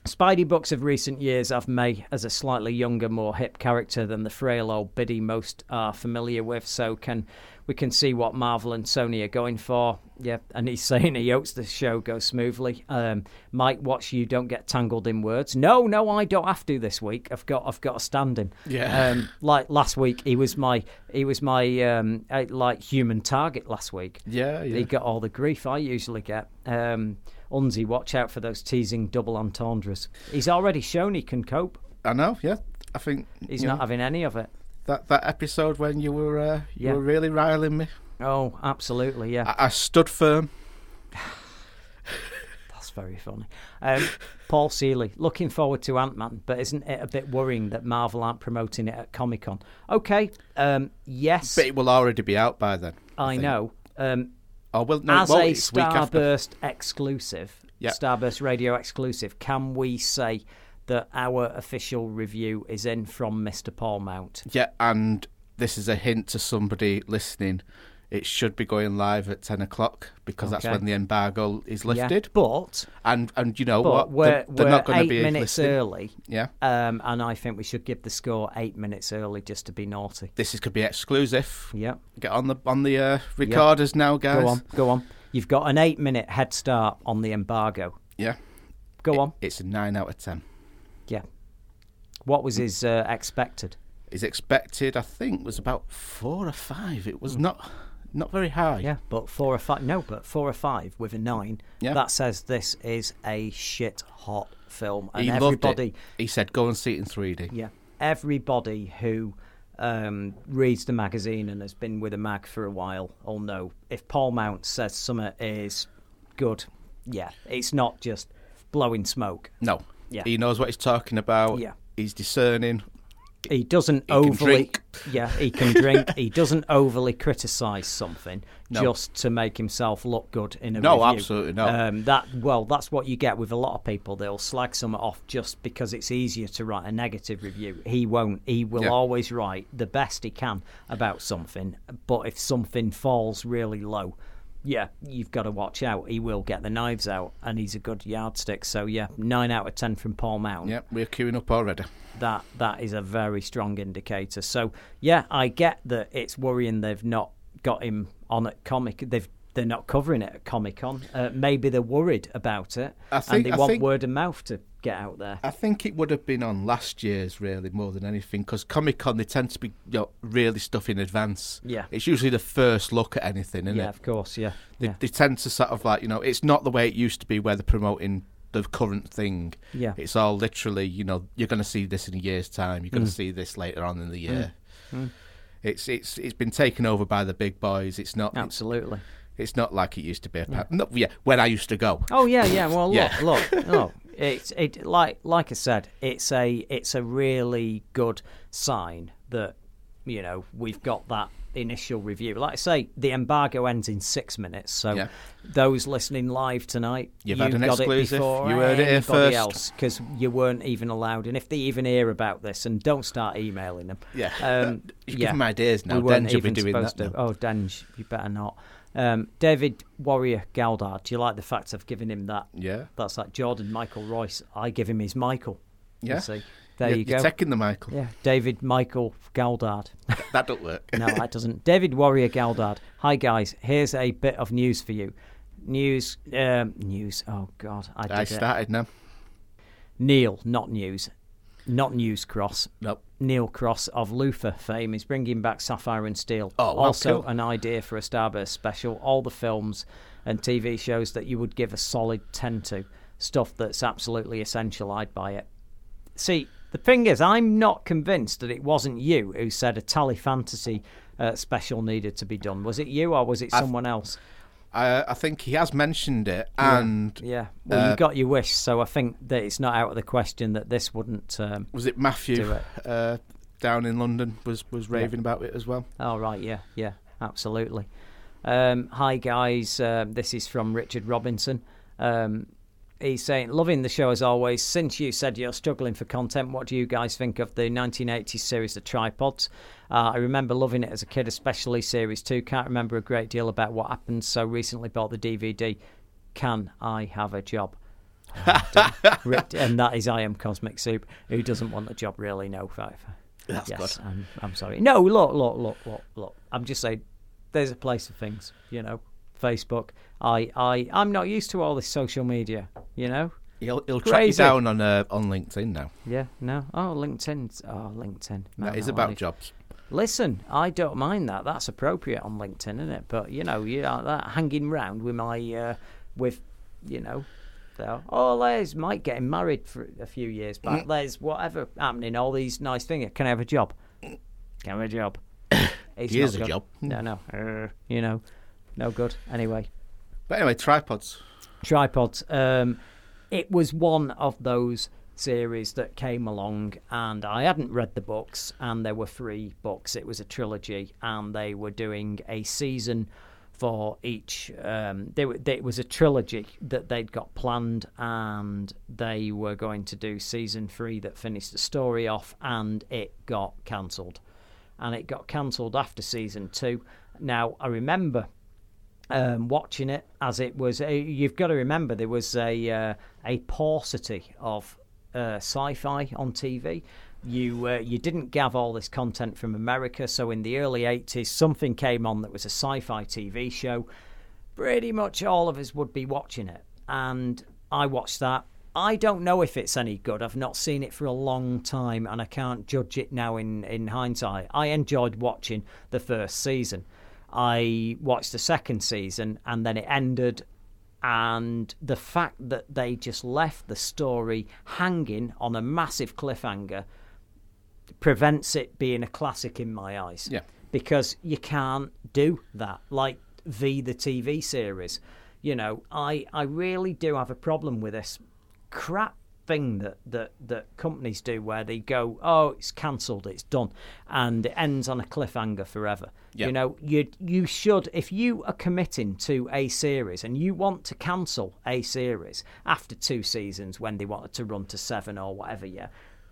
Spidey books of recent years have May as a slightly younger, more hip character than the frail old biddy most are familiar with, so can we can see what Marvel and Sony are going for. Yeah, and he's saying he hopes the show goes smoothly. Um, Mike, watch you don't get tangled in words. No, no, I don't have to this week. I've got I've got a standing. Yeah. Um, like last week, he was my he was my um, like human target last week. Yeah, yeah. He got all the grief I usually get. Um, Unzi, watch out for those teasing double entendres. He's already shown he can cope. I know, yeah. I think He's not know, having any of it. that that episode when you were uh, you Yeah. were really riling me. Oh, absolutely, yeah. I, I stood firm. That's very funny. Um, Paul Seeley, looking forward to Ant Man, but isn't it a bit worrying that Marvel aren't promoting it at Comic Con? Okay, um, yes, But it will already be out by then. I think. know. Um, Oh well, no, as well, a. Starburst exclusive, Yep. Starburst Radio exclusive, can we say that our official review is in from Mr. Paul Mount? Yeah, and this is a hint to somebody listening. It should be going live at ten o'clock because that's when the embargo is lifted. Yeah, but And and you know what? we're, they're, they're we're not going to be minutes listening. early, Yeah, um, and I think we should give the score eight minutes early just to be naughty. this is could be exclusive. Yep. Get on the on the uh, recorders now, guys. Go on, go on. You've got an eight minute head start on the embargo. Yeah, Go on. it's a nine out of ten. Yeah. What was his uh, expected? His expected. I think was about four or five. It was not not very high. Yeah, but four or five. No, but four or five with a nine. Yeah. That says this is a shit hot film, and he everybody. loved it. He said, "Go and see it in 3D." Yeah, everybody who um, reads the magazine and has been with a mag for a while will know if Paul Mount says something is good. Yeah, it's not just blowing smoke. No. Yeah. He knows what he's talking about. Yeah. He's discerning. He doesn't He overly. Yeah, he can drink. he doesn't overly criticise something No. just to make himself look good in a review. No, review. absolutely not. Um, that well, that's what you get with a lot of people. They'll slag something off just because it's easier to write a negative review. He won't. He will Yeah. always write the best he can about something. But if something falls really low. Yeah, you've got to watch out. He will get the knives out, and he's a good yardstick. So yeah, nine out of ten from Paul Mount Yep, we're queuing up already. that that is a very strong indicator. So yeah, I get that it's worrying they've not got him on at comic. They've they're not covering it at Comic Con. Uh, maybe they're worried about it, I and they I want think- word of mouth to get out there. I think it would have been on last year's really more than anything because Comic Con they tend to be you know, really stuff in advance. Yeah. it's usually the first look at anything, isn't it? yeah, it? of course. Yeah, They, yeah. they tend to sort of like you know it's not the way it used to be where they're promoting the current thing. Yeah. it's all literally you know you're going to see this in a year's time. You're Mm. going to see this later on in the year. It's it's it's been taken over by the big boys. It's not Absolutely. it's not like it used to be. No, yeah, when I used to go. Oh yeah, yeah. Well, look, Yeah. look, look. It's it like like I said, it's a it's a really good sign that you know we've got that initial review. Like I say, the embargo ends in six minutes, so Yeah. those listening live tonight, You've you had an got exclusive. it before You heard it here first. else because you weren't even allowed. And if they even hear about this, and don't start emailing them, Yeah. um, You yeah, give them ideas now. we Denge will be doing that to. now. Oh, Denge, you better not. Um, David Warrior Galdard, do you like the fact I've given him that? Yeah. That's like Jordan Michael Royce. I give him his Michael. You Yeah. see, there you're, you You're taking the Michael. yeah, David Michael Galdard. That don't work. no, that doesn't. David Warrior Galdard. Hi guys, here's a bit of news for you. News, um, news. Oh God, I did I it. started now. Neil, not news, not news cross. Nope. Neil Cross of Luther fame is bringing back Sapphire and Steel. Oh, wow, also cool. an idea for a Starburst special. All the films and TV shows that you would give a solid 10 to. Stuff that's absolutely essential, I'd buy it. See, the thing is, I'm not convinced that it wasn't you who said a Telefantasy uh, special needed to be done. Was it you or was it someone else? I, I think he has mentioned it, and Yeah. Well, you Uh, got your wish, so I think that it's not out of the question that this wouldn't. Um, was it Matthew it. uh, down in London was was raving about it as well? Oh right, yeah, yeah, absolutely. Um, hi guys, um, this is from Richard Robinson. Um, he's saying, loving the show as always. Since you said you're struggling for content, what do you guys think of the 1980s series, The Tripods? Uh, I remember loving it as a kid, especially series two. Can't remember a great deal about what happened, so recently bought the DVD. Can I have a job? Rick- and that is I am Cosmic Soup. Who doesn't want a job, really? No, right. That's yes. I'm, I'm sorry. No, look, look, look, look, look. I'm just saying, there's a place for things. You know, Facebook. I, I, I'm not used to all this social media. You know. He'll he'll track you Crazy. down on uh, on LinkedIn now. Yeah. No. Oh, LinkedIn. Oh, LinkedIn. That Man is about alive. jobs. Listen, I don't mind that. That's appropriate on LinkedIn, isn't it? But you know, you are that hanging round with my, uh, with, you know, the, oh, there's Mike getting married for a few years Mm. back. There's whatever happening. All these nice things. Can I have a job? Can I have a job? It's Here's not a job. No, no. Uh, you know, no good. Anyway, But anyway, tripods. tripods. Um, it was one of those series that came along, and I hadn't read the books, and there were three books. It was a trilogy, and they were doing a season for each. Um, they they, it was a trilogy that they'd got planned, and they were going to do season three that finished the story off, and it got cancelled. And it got cancelled after season two. Now, I remember um, watching it as it was. Uh, you've got to remember there was a uh, a paucity of uh, sci-fi on TV. You uh, you didn't have all this content from America, so in the early '80s, something came on that was a sci-fi TV show. Pretty much all of us would be watching it, and I watched that. I don't know if it's any good. I've not seen it for a long time, and I can't judge it now in, in hindsight. I enjoyed watching the first season. I watched the second season, and then it ended. And the fact that they just left the story hanging on a massive cliffhanger prevents it being a classic in my eyes. Yeah. Because you can't do that. Like V the TV series. You know, I I really do have a problem with this crap thing that, that, that companies do where they go, Oh, it's cancelled, it's done and it ends on a cliffhanger forever. Yeah. You know, you you should if you are committing to a series and you want to cancel a series after two seasons when they wanted to run to seven or whatever, yeah,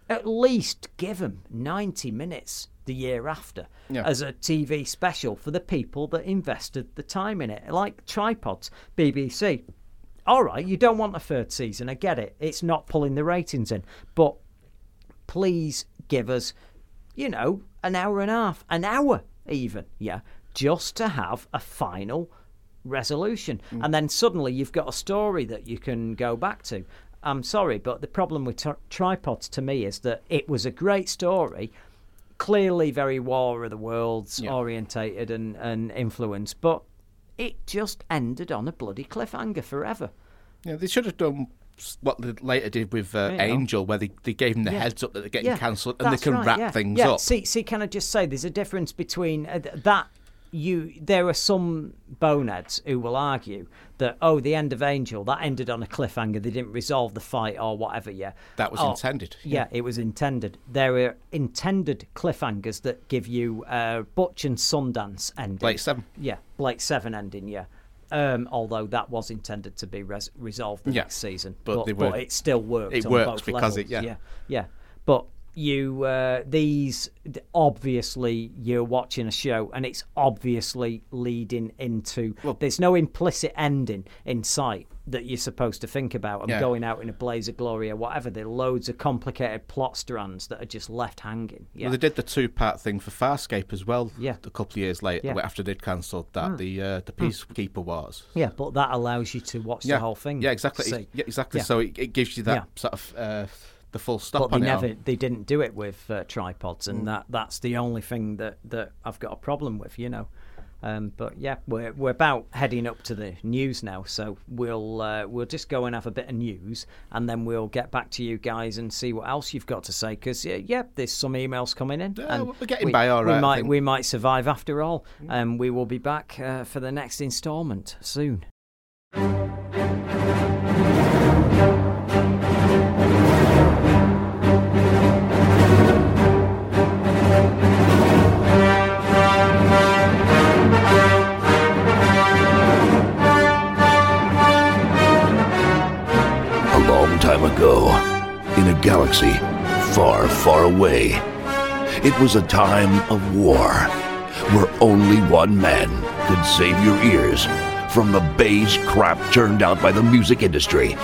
at least give them 90 minutes the year after Yeah. as a TV special for the people that invested the time in it. Like Tripods, BBC. All right, you don't want a third season. I get it. It's not pulling the ratings in. But please give us, you know, an hour and a half, an hour even, yeah, just to have a final resolution, mm. and then suddenly you've got a story that you can go back to. I'm sorry, but the problem with tri- tripods to me is that it was a great story, clearly very War of the Worlds Yeah. orientated and, and influenced, but it just ended on a bloody cliffhanger forever. Yeah, they should have done what they later did with uh, You know. Angel, where they, they gave them the Yeah. heads up that they're getting cancelled, and they can right, wrap yeah. things yeah. up. See, see, can I just say there's a difference between uh, th- that. You, there are some boneheads who will argue that oh, the end of Angel that ended on a cliffhanger. They didn't resolve the fight or whatever. Yeah, That was Oh, intended, Yeah. yeah. it was intended. There are intended cliffhangers that give you uh, Butch and Sundance ending. Blake Seven. Yeah, Blake Seven ending. Yeah. Um, although that was intended to be res- resolved the Yeah, next season, but but, they but it still worked. it on works both because it- yeah. yeah, yeah. But you, uh, these obviously you're watching a show, and it's obviously leading into. well, there's no implicit ending in sight that you're supposed to think about. and Yeah. going out in a blaze of glory or whatever. There are loads of complicated plot strands that are just left hanging. Yeah. Well, they did the two part thing for Farscape as well. Yeah. a couple of years later, Yeah. Hmm. after they'd cancelled that, the uh, the Peacekeeper Wars. yeah, but that allows you to watch the whole thing. Yeah, exactly. See. Yeah, exactly. So it, it gives you that sort of uh, the full stop but they never they didn't do it with uh, tripods and that that's the only thing that that I've got a problem with you know. Um, but yeah we're we're about heading up to the news now so we'll uh, we'll just go and have a bit of news and then we'll get back to you guys and see what else you've got to say because yeah, yeah there's some emails coming in Yeah, and we're getting we, by all we might we might survive after all and we will be back uh, for the next instalment soon in a galaxy far, far away, it was a time of war where only one man could save your ears from the bass crap turned out by the music industry.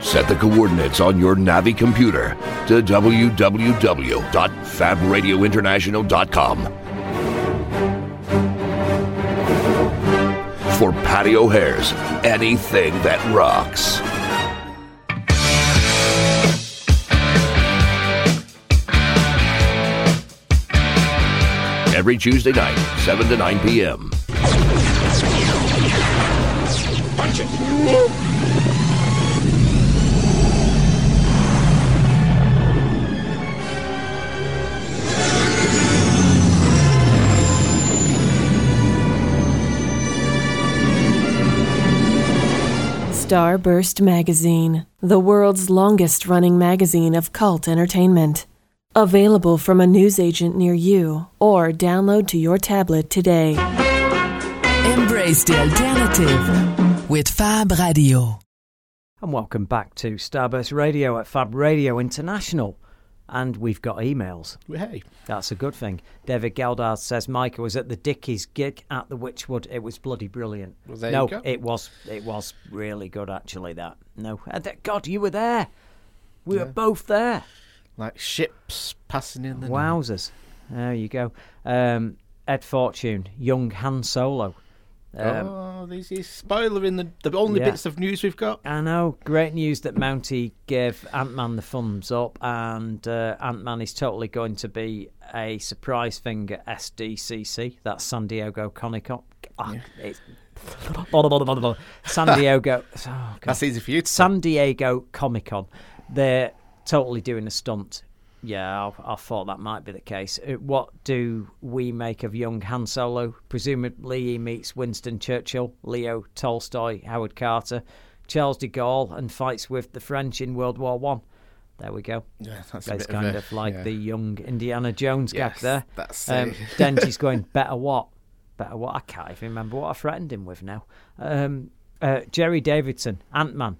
Set the coordinates on your Navi computer to www.fabradiointernational.com. For Patty O'Hare's Anything That Rocks. Every Tuesday night, 7 to 9 p.m. Starburst Magazine, the world's longest running magazine of cult entertainment. Available from a newsagent near you or download to your tablet today. Embrace the alternative with Fab Radio. And welcome back to Starburst Radio at Fab Radio International. And we've got emails. Hey, That's a good thing. David Galdard says Micah was at the Dickies gig at the Witchwood. It was bloody brilliant. Well, there no, you go. it was it was really good actually. That no, Uh, God, you were there. We were both there. Like ships passing in the night. Wowzers! There you go. Um, Ed Fortune, young Han Solo. Um, oh, this is spoiling the the only Yeah. bits of news we've got. I know. Great news that Mountie gave Ant Man the thumbs up, and uh, Ant Man is totally going to be a surprise thing at SDCC. That's San Diego Comic Con. Ah, it's- San Diego. Oh, That's easy for you to. San Diego Comic Con. They're totally doing a stunt. Yeah, I, I thought that might be the case. Uh, What do we make of young Han Solo? Presumably, he meets Winston Churchill, Leo Tolstoy, Howard Carter, Charles de Gaulle, and fights with the French in World War One. There we go. Yeah, that's bit of kind a- of, like yeah. the young Indiana Jones gag there. that's um. Denji's going better what? Better what? I can't even remember what I threatened him with now. Um, uh, Jerry Davidson, Ant Man.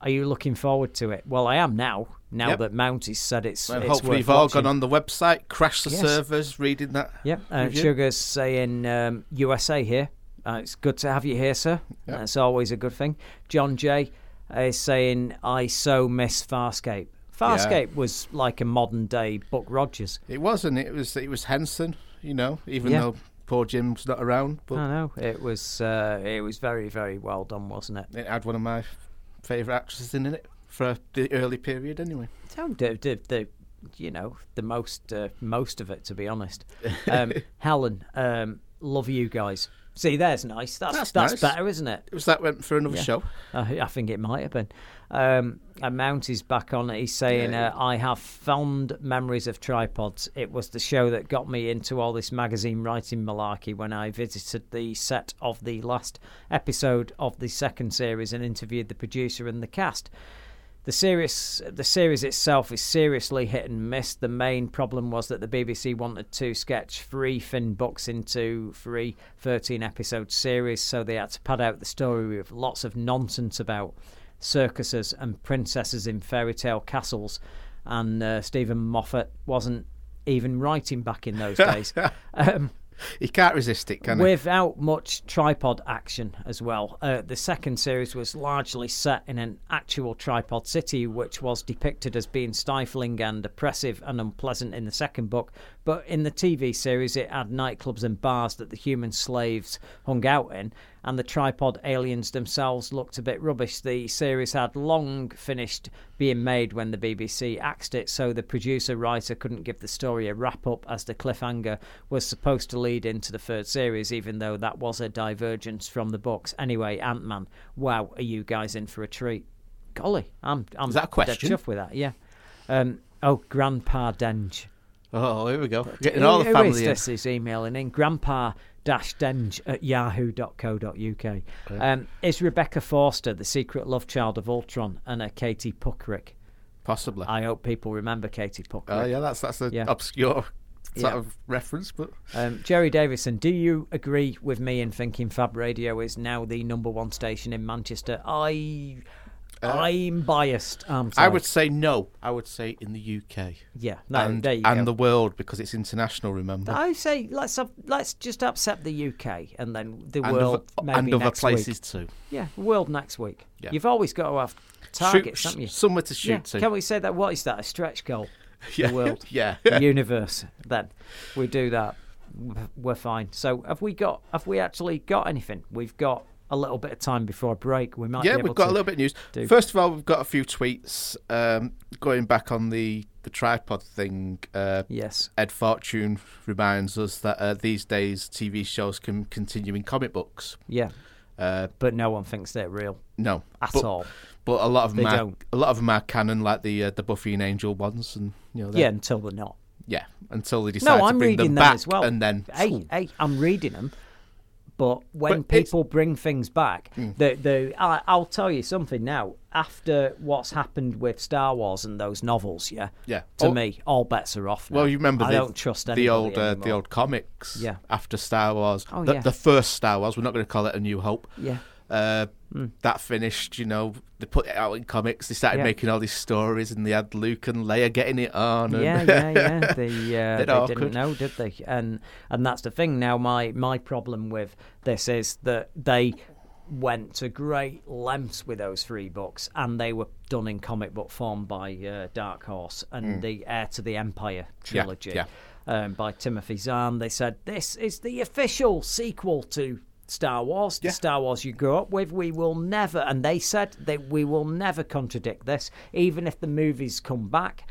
Are you looking forward to it? Well, I am now. Now Yep. that Mounties said it's, And it's hopefully you've all watching. gone on the website, crashed the Yes. servers, reading that. Yep. Uh. Sugar's saying um, USA here. Uh, it's good to have you here, sir. Yep. That's always a good thing. John Jay is saying, I so miss Farscape. Farscape was like a modern day Buck Rogers. It wasn't. It was. It was Henson. You know, even Yeah. though poor Jim's not around, but I know it was uh, it was very very well done, wasn't it? it had one of my favourite actresses in it for the early period, anyway. Oh, the, the, the you know the most uh, most of it to be honest. Um, Helen, um, love you guys. See, there's nice. That's That's that's, nice. better, isn't it? Was that went for another Yeah. show? Uh, I think it might have been. Um, and Mount is back on. He's saying, Yeah. uh, I have fond memories of tripods. It was the show that got me into all this magazine writing malarkey when I visited the set of the last episode of the second series and interviewed the producer and the cast. The series, the series itself is seriously hit and miss. The main problem was that the BBC wanted to sketch three Finn books into three 13 episode series, so they had to pad out the story with lots of nonsense about circuses and princesses in fairy tale castles. And uh, Steven Moffat wasn't even writing back in those days. um, He can't resist it, can without much tripod action as well. Uh, the second series was largely set in an actual tripod city, which was depicted as being stifling and oppressive and unpleasant in the second book. But in the TV series, it had nightclubs and bars that the human slaves hung out in, and the tripod aliens themselves looked a bit rubbish. The series had long finished being made when the BBC axed it, so the producer writer couldn't give the story a wrap up as the cliffhanger was supposed to lead into the third series, even though that was a divergence from the books. Anyway, Ant Man, wow, are you guys in for a treat? Golly, I'm I'm Is that a question? dead chuffed with that. Yeah. Um, oh, Grandpa Denge. Oh, here we go. Getting all the Who- who family is in. this? Is emailing in grandpa denge at yahoo.co.uk. Um, is Rebecca Forster the secret love child of Ultron and a Katie Puckrick? Possibly. I hope people remember Katie Puckrick. Oh, yeah, that's that's an Yeah. obscure sort Yeah. of reference, but Um, Jerry Davison, do you agree with me in thinking Fab Radio is now the number one station in Manchester? I, I'm biased. Uh, I would say no. I would say in the UK. Yeah, no, and there you and go. the world because it's international. Remember, I say let's have, let's just upset the UK and then the and world other, maybe and other next places week. too. Yeah, world next week. Yeah. You've always got to have targets, haven't you? somewhere to shoot yeah. to. Can we say that? What is that? A stretch goal? Yeah, The world, yeah. the universe. Then we do that. We're fine. So have we got? Have we actually got anything? We've got a little bit of time before a break. We might. yeah, be able we've got a little bit of news. do- First of all, we've got a few tweets um, going back on the the tripod thing. Uh, Yes. Ed Fortune reminds us that uh, these days TV shows can continue in comic books. Yeah. Uh, but no one thinks they're real no, at but, all. But a lot of them, They are, don't. a lot of them are canon, like the uh, the Buffy and Angel ones, and you know, Yeah, until they're not. yeah, until they decide No, I'm to bring reading them them back, as well. and then hey, hey, I'm reading them. But when But people bring things back, the the I, I'll tell you something now. After what's happened with Star Wars and those novels, yeah, Yeah. to me, all bets are off. Now. Well, you remember I the, don't trust the old uh, the old comics. Yeah. After Star Wars, Oh, the, yeah. the first Star Wars. We're not going to call it A New Hope. Yeah. Uh, That finished. You know, they put it out in comics. They started Yeah. making all these stories, and they had Luke and Leia getting it on. And Yeah, yeah, yeah. They, uh, they awkward. didn't know, did they? And and that's the thing. Now, my my problem with this is that they went to great lengths with those three books, and they were done in comic book form by uh, Dark Horse and the Heir to the Empire trilogy yeah. Um, by Timothy Zahn. They said this is the official sequel to. Star Wars, the Star Wars you grew up with, we will never, and they said that we will never contradict this, even if the movies come back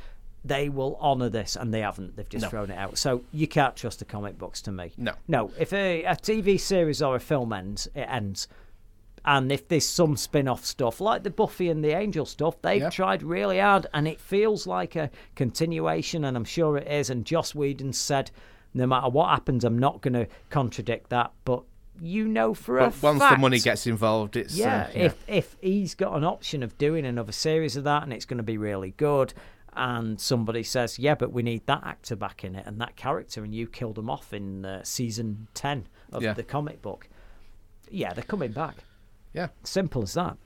they will honour this, and they haven't. They've just No. thrown it out. So you can't trust the comic books to me. No. no. If a, a TV series or a film ends, it ends. And if there's some spin-off stuff like the Buffy and the Angel stuff, they've Yeah. tried really hard, and it feels like a continuation, and I'm sure it is. And Joss Whedon said, no matter what happens, I'm not going to contradict that, but. You know for a once fact, the money gets involved, it's yeah, uh, yeah. if if he's got an option of doing another series of that and it's going to be really good, and somebody says, "Yeah, but we need that actor back in it and that character," and you killed them off in uh, season ten of Yeah. the comic book, yeah, they're coming back. yeah. Simple as that.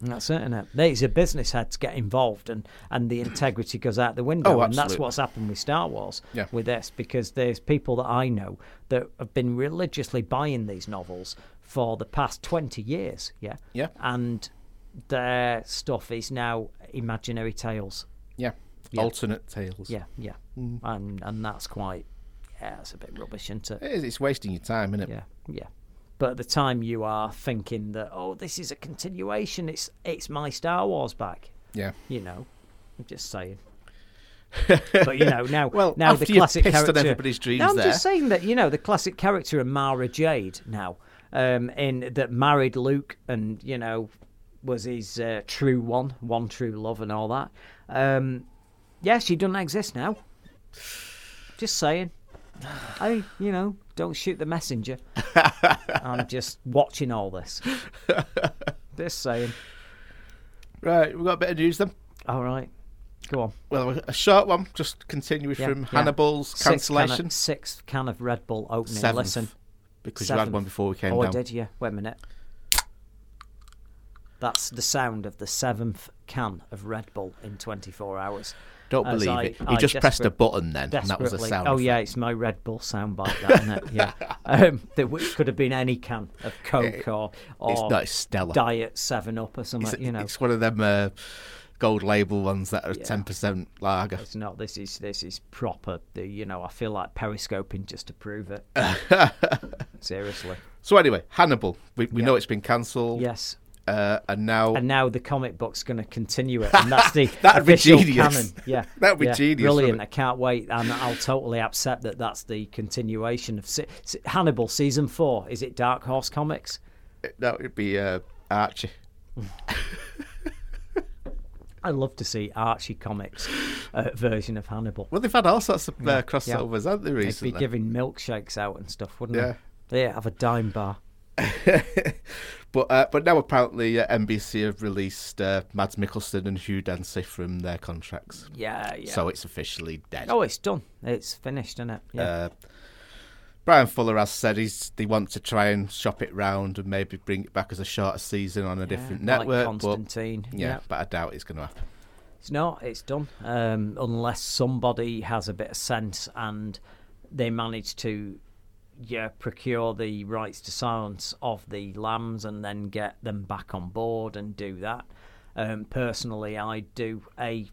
And that's it, innit? There's a business to get involved, and, and the integrity goes out the window. Oh, and that's what's happened with Star Wars Yeah. with this, because there's people that I know that have been religiously buying these novels for the past 20 years. Yeah. Yeah. And their stuff is now imaginary tales. Yeah. Yeah. Alternate tales. Yeah, yeah. Mm. And, and that's quite yeah, that's a bit rubbish, isn't it? It is, it's wasting your time, isn't it? Yeah, yeah. But at the time you are thinking that, oh, this is a continuation. It's it's my Star Wars back. Yeah. You know, I'm just saying. but you know now, Well, now the classic character. everybody's dreams No, I'm there. just saying that you know the classic character of Mara Jade now, um, in that married Luke and you know was his uh, true one, one true love, and all that. Um, yeah, she doesn't exist now. Just saying. I, you know, don't shoot the messenger. I'm just watching all this. Just saying. Right, we've got a bit of news then. All right, go on. Well, a short one, just continue Yeah, from yeah. Hannibal's Sixth can of- cancellation. Sixth can of Red Bull opening. Seventh, Listen, because you had seventh. one before we came oh, down. I did. Yeah. Wait a minute. That's the sound of the seventh can of Red Bull in 24 hours. Don't believe I- it. You I just pressed a button then, and that was a sound. Oh yeah, it's my Red Bull soundbite, that isn't it? Yeah, um, could have been any can of Coke or, or It's Stella. Diet Seven Up or something. It's, you know, it's one of them uh, gold label ones that are Yeah. ten percent lager. It's not. This is this is proper. The, you know, I feel like periscoping just to prove it. Seriously. So anyway, Hannibal. We, we Yeah. know it's been cancelled. Yes. Uh, and now And now the comic book's going to continue it, and that's the That'd be genius. canon. Yeah, That'd be yeah. genius, Brilliant! I can't wait, and I'll totally accept that that's the continuation of se- Hannibal season four. Is it Dark Horse Comics? that would be uh, Archie. I'd love to see Archie Comics uh, version of Hannibal. Well, they've had all sorts of uh, Yeah, crossovers, haven't they, Recently, They'd be giving milkshakes out and stuff, wouldn't Yeah. they? Yeah, have a dime bar. but uh, but now apparently uh, NBC have released uh, Mads Mikkelsen and Hugh Dancy from their contracts. Yeah, yeah. So it's officially dead. oh, it's done. It's finished, isn't it? Yeah. Uh, Bryan Fuller has said he's they want to try and shop it round and maybe bring it back as a shorter season on a different like network. Constantine, But, yeah, yeah. but I doubt it's going to happen. It's not. It's done. Um, unless somebody has a bit of sense and they manage to, yeah, procure the rights to silence of the lambs and then get them back on board and do that. Um, personally, I do a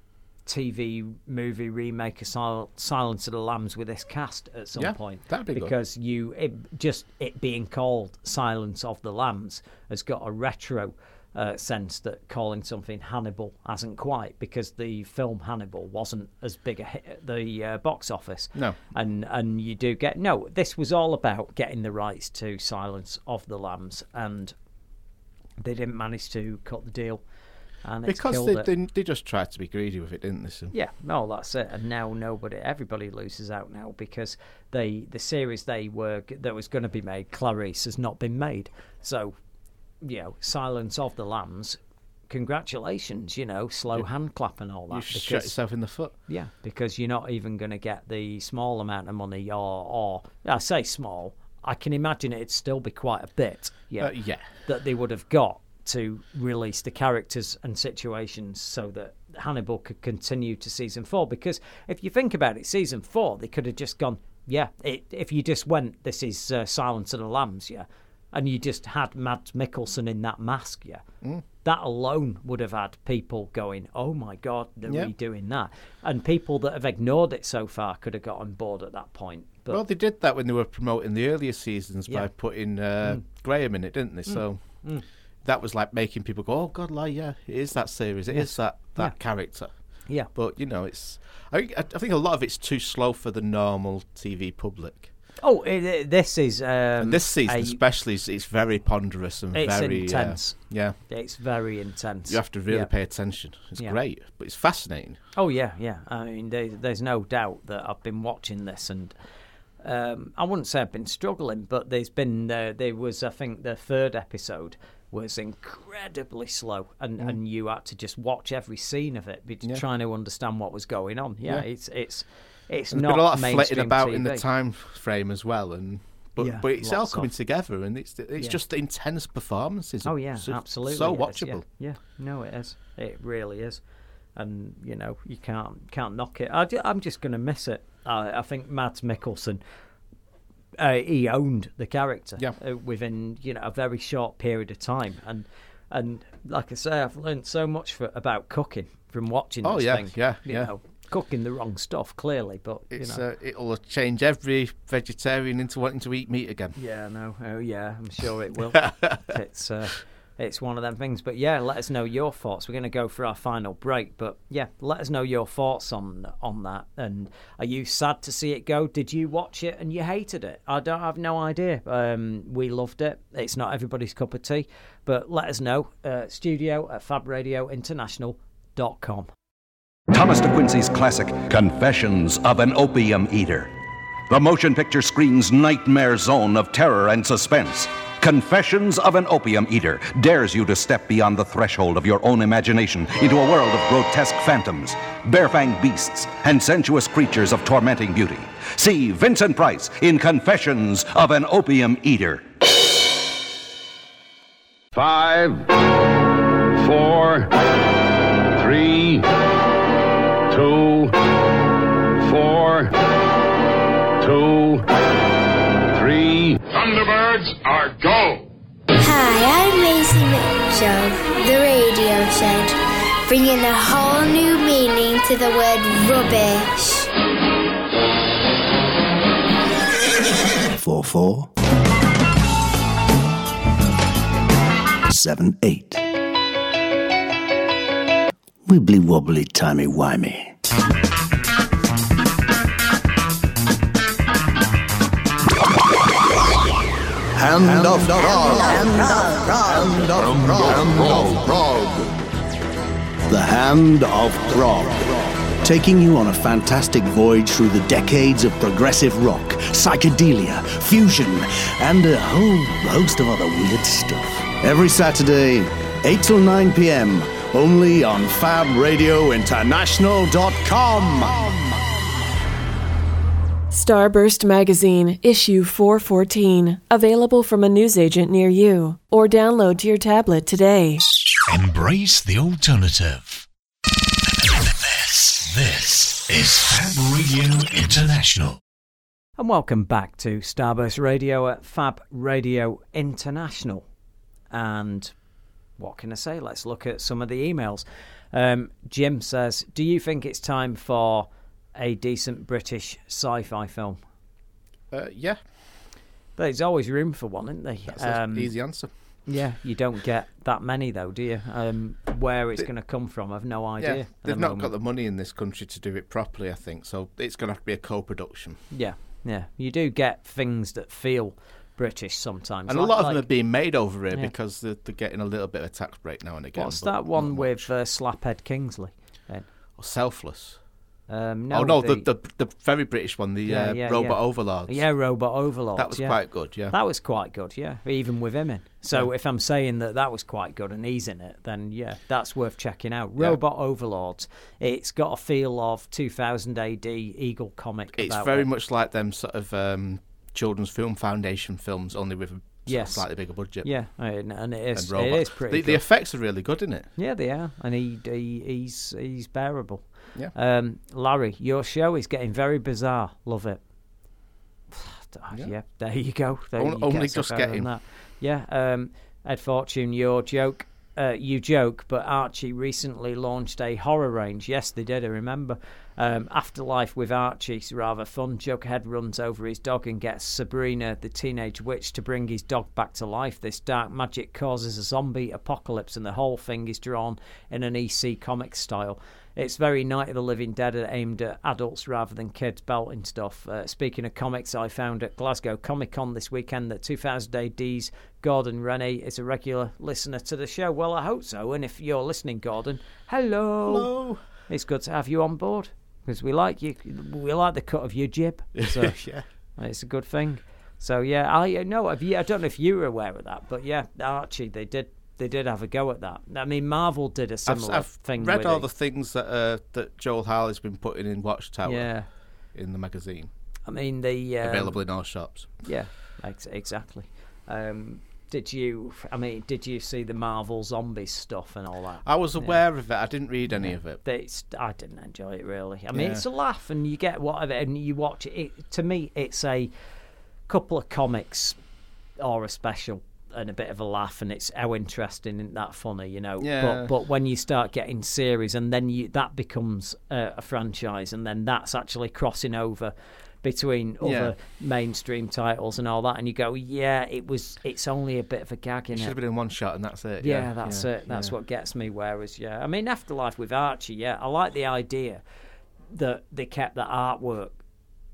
TV movie remake of Sil- Silence of the Lambs with this cast at some Yeah, point. that'd be good. because you it, just it being called Silence of the Lambs has got a retro uh, sense that calling something Hannibal hasn't quite because the film Hannibal wasn't as big a hit at the uh, box office. No. and and you do get no. This was all about getting the rights to Silence of the Lambs, and they didn't manage to cut the deal. And it's Because they, they, they just tried to be greedy with it, didn't they? Yeah, no, that's it. And now nobody, everybody loses out now because they the series they were that was going to be made, Clarice, has not been made. So, you know, Silence of the Lambs. Congratulations, you know, slow hand clap and all that. You shot yourself in the foot. Yeah, because you're not even going to get the small amount of money, or, or I say small. I can imagine it'd still be quite a bit. Yeah, Uh, yeah. that they would have got to release the characters and situations so that Hannibal could continue to season four. Because if you think about it, season four, they could have just gone, yeah. It, if you just went, this is uh, Silence of the Lambs, yeah, and you just had Mads Mikkelsen in that mask, yeah. Mm. That alone would have had people going, "Oh my god, they're Yeah. redoing that," and people that have ignored it so far could have got on board at that point. But well, they did that when they were promoting the earlier seasons Yeah. by putting uh, Graham in it, didn't they? So Mm. that was like making people go, "Oh God, like yeah, it is that series. It is Yeah. that that Yeah. character." yeah, But you know, it's I, I think a lot of it's too slow for the normal TV public. Oh, it, it- this is um, And this season, a- especially, is it's very ponderous and It's very uh, intense. yeah, It's very intense. you have to really Yeah. pay attention. It's Yeah. great, but it's fascinating. Oh yeah, yeah. I mean, there, there's no doubt that I've been watching this, and um, I wouldn't say I've been struggling, but there's been uh, there was I think the third episode was incredibly slow, and, and you had to just watch every scene of it, be Mm. Yeah. trying to understand what was going on. Yeah, Yeah. it's it's it's There's not been a lot of flitting about in the time frame as well, and but Yeah, but it's all coming of. together, and it's it's Yeah. just intense performances. Oh yeah, so, absolutely. so is, yeah. watchable. Yeah. no, it is. It really is, and you know you can't can't knock it. I, i'm just going to miss it. I, I think Mads Mikkelsen. Uh, he owned the character uh, within you know a very short period of time, and and like I say, I've learned so much for, about cooking from watching Oh, this yeah, thing. yeah, you yeah. know. Cooking the wrong stuff, clearly. But It's you know. uh, it'll change every vegetarian into wanting to eat meat again. Yeah, no, oh yeah, I'm sure it will. it's uh, it's one of them things. But yeah, let us know your thoughts. We're going to go for our final break, but yeah, let us know your thoughts on on that. And are you sad to see it go? Did you watch it and you hated it? I don't I have no idea. Um, we loved it. It's not everybody's cup of tea, but let us know. Uh, studio at fabradiointernational.com. Thomas De Quincey's classic, Confessions of an Opium Eater. The motion picture screen's nightmare zone of terror and suspense. Confessions of an Opium Eater dares you to step beyond the threshold of your own imagination into a world of grotesque phantoms, barefanged beasts, and sensuous creatures of tormenting beauty. See Vincent Price in Confessions of an Opium Eater. Five, four, two, four, two, three. Thunderbirds are go! Hi, I'm Macy Mitchell, the radio shed, bringing a whole new meaning to the word rubbish. Four four seven eight. Wibbly wobbly timey wimey. Hand, of Frog. Hand of Frog. Hand of Frog. The Hand of Frog. Taking you on a fantastic voyage through the decades of progressive rock, psychedelia, fusion, and a whole host of other weird stuff. Every Saturday, 8 till 9 p.m., only on FabRadioInternational.com. Starburst Magazine, issue 414, available from a newsagent near you, or download to your tablet today. Embrace the alternative. This, this is Fab Radio International. And welcome back to Starburst Radio at Fab Radio International. And what can I say? Let's look at some of the emails. Um, Jim says, Do you think it's time for a decent British sci fi film? Uh, yeah, There's always room for one, isn't there? that's an easy answer. Yeah, you don't get that many though, do you? Um, where it's going to come from, I've no idea. Yeah, they've the not moment. got the money in this country to do it properly. I think so. It's going to have to be a co-production, Yeah, yeah. You do get things that feel British sometimes. and a lot of like- them are being made over here Yeah. because they're, they're getting a little bit of a tax break now and again. What's that one with uh, Slaphead Kingsley? Then? much. Selfless. Um, no, oh no, the, the the very British one, the Yeah, uh, yeah, Robot yeah. Overlords. Yeah, Robot Overlords. that was quite good. Yeah, That was quite good, yeah. Even with him in. So if I'm saying that that was quite good and he's in it, then yeah, that's worth checking out. Robot Overlords. It's got a feel of 2000 AD Eagle comic. it's very much like them sort of um, Children's Film Foundation films, only with a Yes. slightly bigger budget. Yeah, and, and it is, and it is pretty. the, the effects are really good, isn't it? Yeah, they are, and he, he he's he's bearable. Yeah. Um, Larry, your show is getting very bizarre. Love it. yeah. there you go. There On- you only get just getting. that. Yeah. Um, Ed Fortune, your joke. Uh, you joke, but Archie recently launched a horror range. Yes, they did. I remember. Um, Afterlife with Archie's rather fun. Jughead runs over his dog and gets Sabrina, the teenage witch, to bring his dog back to life. This dark magic causes a zombie apocalypse, and the whole thing is drawn in an EC comic style. It's very Night of the Living Dead aimed at adults rather than kids belting stuff. Uh, speaking of comics, I found at Glasgow Comic Con this weekend that 2000 AD's Gordon Rennie is a regular listener to the show. Well, I hope so. And if you're listening, Gordon, hello. Hello. It's good to have you on board because we like you. We like the cut of your jib. So yeah. it's a good thing. So yeah, I know. Have you, I don't know if you were aware of that, but yeah, Archie, they did. They did have a go at that. I mean, Marvel did a I've, similar I've thing. read all it. the things that uh, that Joel Harley's been putting in Watchtower Yeah. in the magazine, I mean, the um, available in all shops. Yeah, ex- exactly. Um, did you? I mean, did you see the Marvel zombies stuff and all that? I was Yeah. aware of it. I didn't read any Yeah. of it. It's, I didn't enjoy it really. I mean, Yeah. it's a laugh, and you get whatever, and you watch it. it. To me, it's a couple of comics or a special and a bit of a laugh, and it's how interesting and that funny, you know. Yeah. But but when you start getting series, and then you that becomes a, a franchise, and then that's actually crossing over between Yeah. other mainstream titles and all that, and you go, yeah, it was. It's only a bit of a gag in It should have been in one shot, and that's it. Yeah, Yeah, that's yeah, it. That's what gets me. Whereas, yeah, I mean, Afterlife with Archie, yeah, I like the idea that they kept the artwork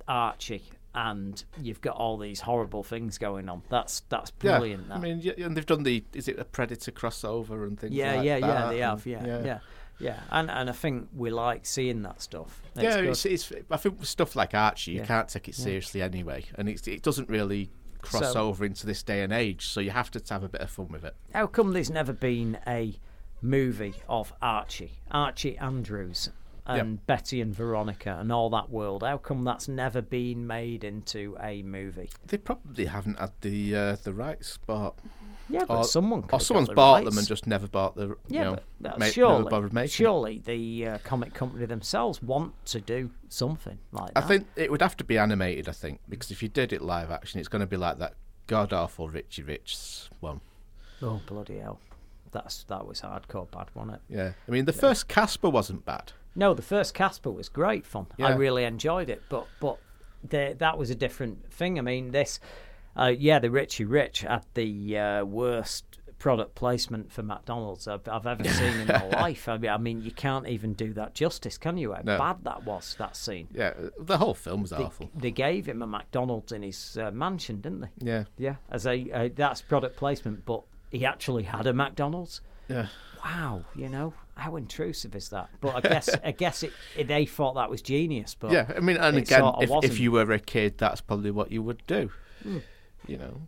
Archie, and you've got all these horrible things going on. That's that's brilliant. Yeah, that. I mean, yeah, and they've done the is it a Predator crossover and things yeah, like yeah, that. yeah, they have, yeah, yeah, yeah, And and I think we like seeing that stuff. It's yeah, it's, it's, I think with stuff like Archie, you Yeah. can't take it Yeah. seriously anyway, and it's, it doesn't really cross So- over into this day and age. So you have to have a bit of fun with it. How come there's never been a movie of Archie, Archie Andrews, and Betty and Veronica, and all that world? How come that's never been made into a movie? They probably haven't had the uh, the rights, but Yeah, but or, someone could or have the bought rights. them and just never bought the Yeah, know, but that's ma- never surely, surely the uh, comic company themselves want to do something like that. I think it would have to be animated. I think because if you did it live action, it's going to be like that god awful Richie Rich one. Oh bloody hell! That's that was hardcore bad, wasn't it? Yeah, I mean the first Casper wasn't bad. No, the first Casper was great fun. I really enjoyed it, but but the, that was a different thing. I mean, this, uh, yeah, the Richie Rich had the uh, worst product placement for McDonald's I've, I've ever seen in my life. I mean, I mean, you can't even do that justice, can you? How No. bad that was that scene. Yeah, the whole film was They, awful. they gave him a McDonald's in his uh, mansion, didn't they? Yeah. Yeah, as a uh, that's product placement, but he actually had a McDonald's. Yeah. Wow, you know how intrusive is that? But I guess I guess it, it- they thought that was genius. But yeah, I mean, and again, sort of if, if you were a kid, that's probably what you would do. Hmm. You know,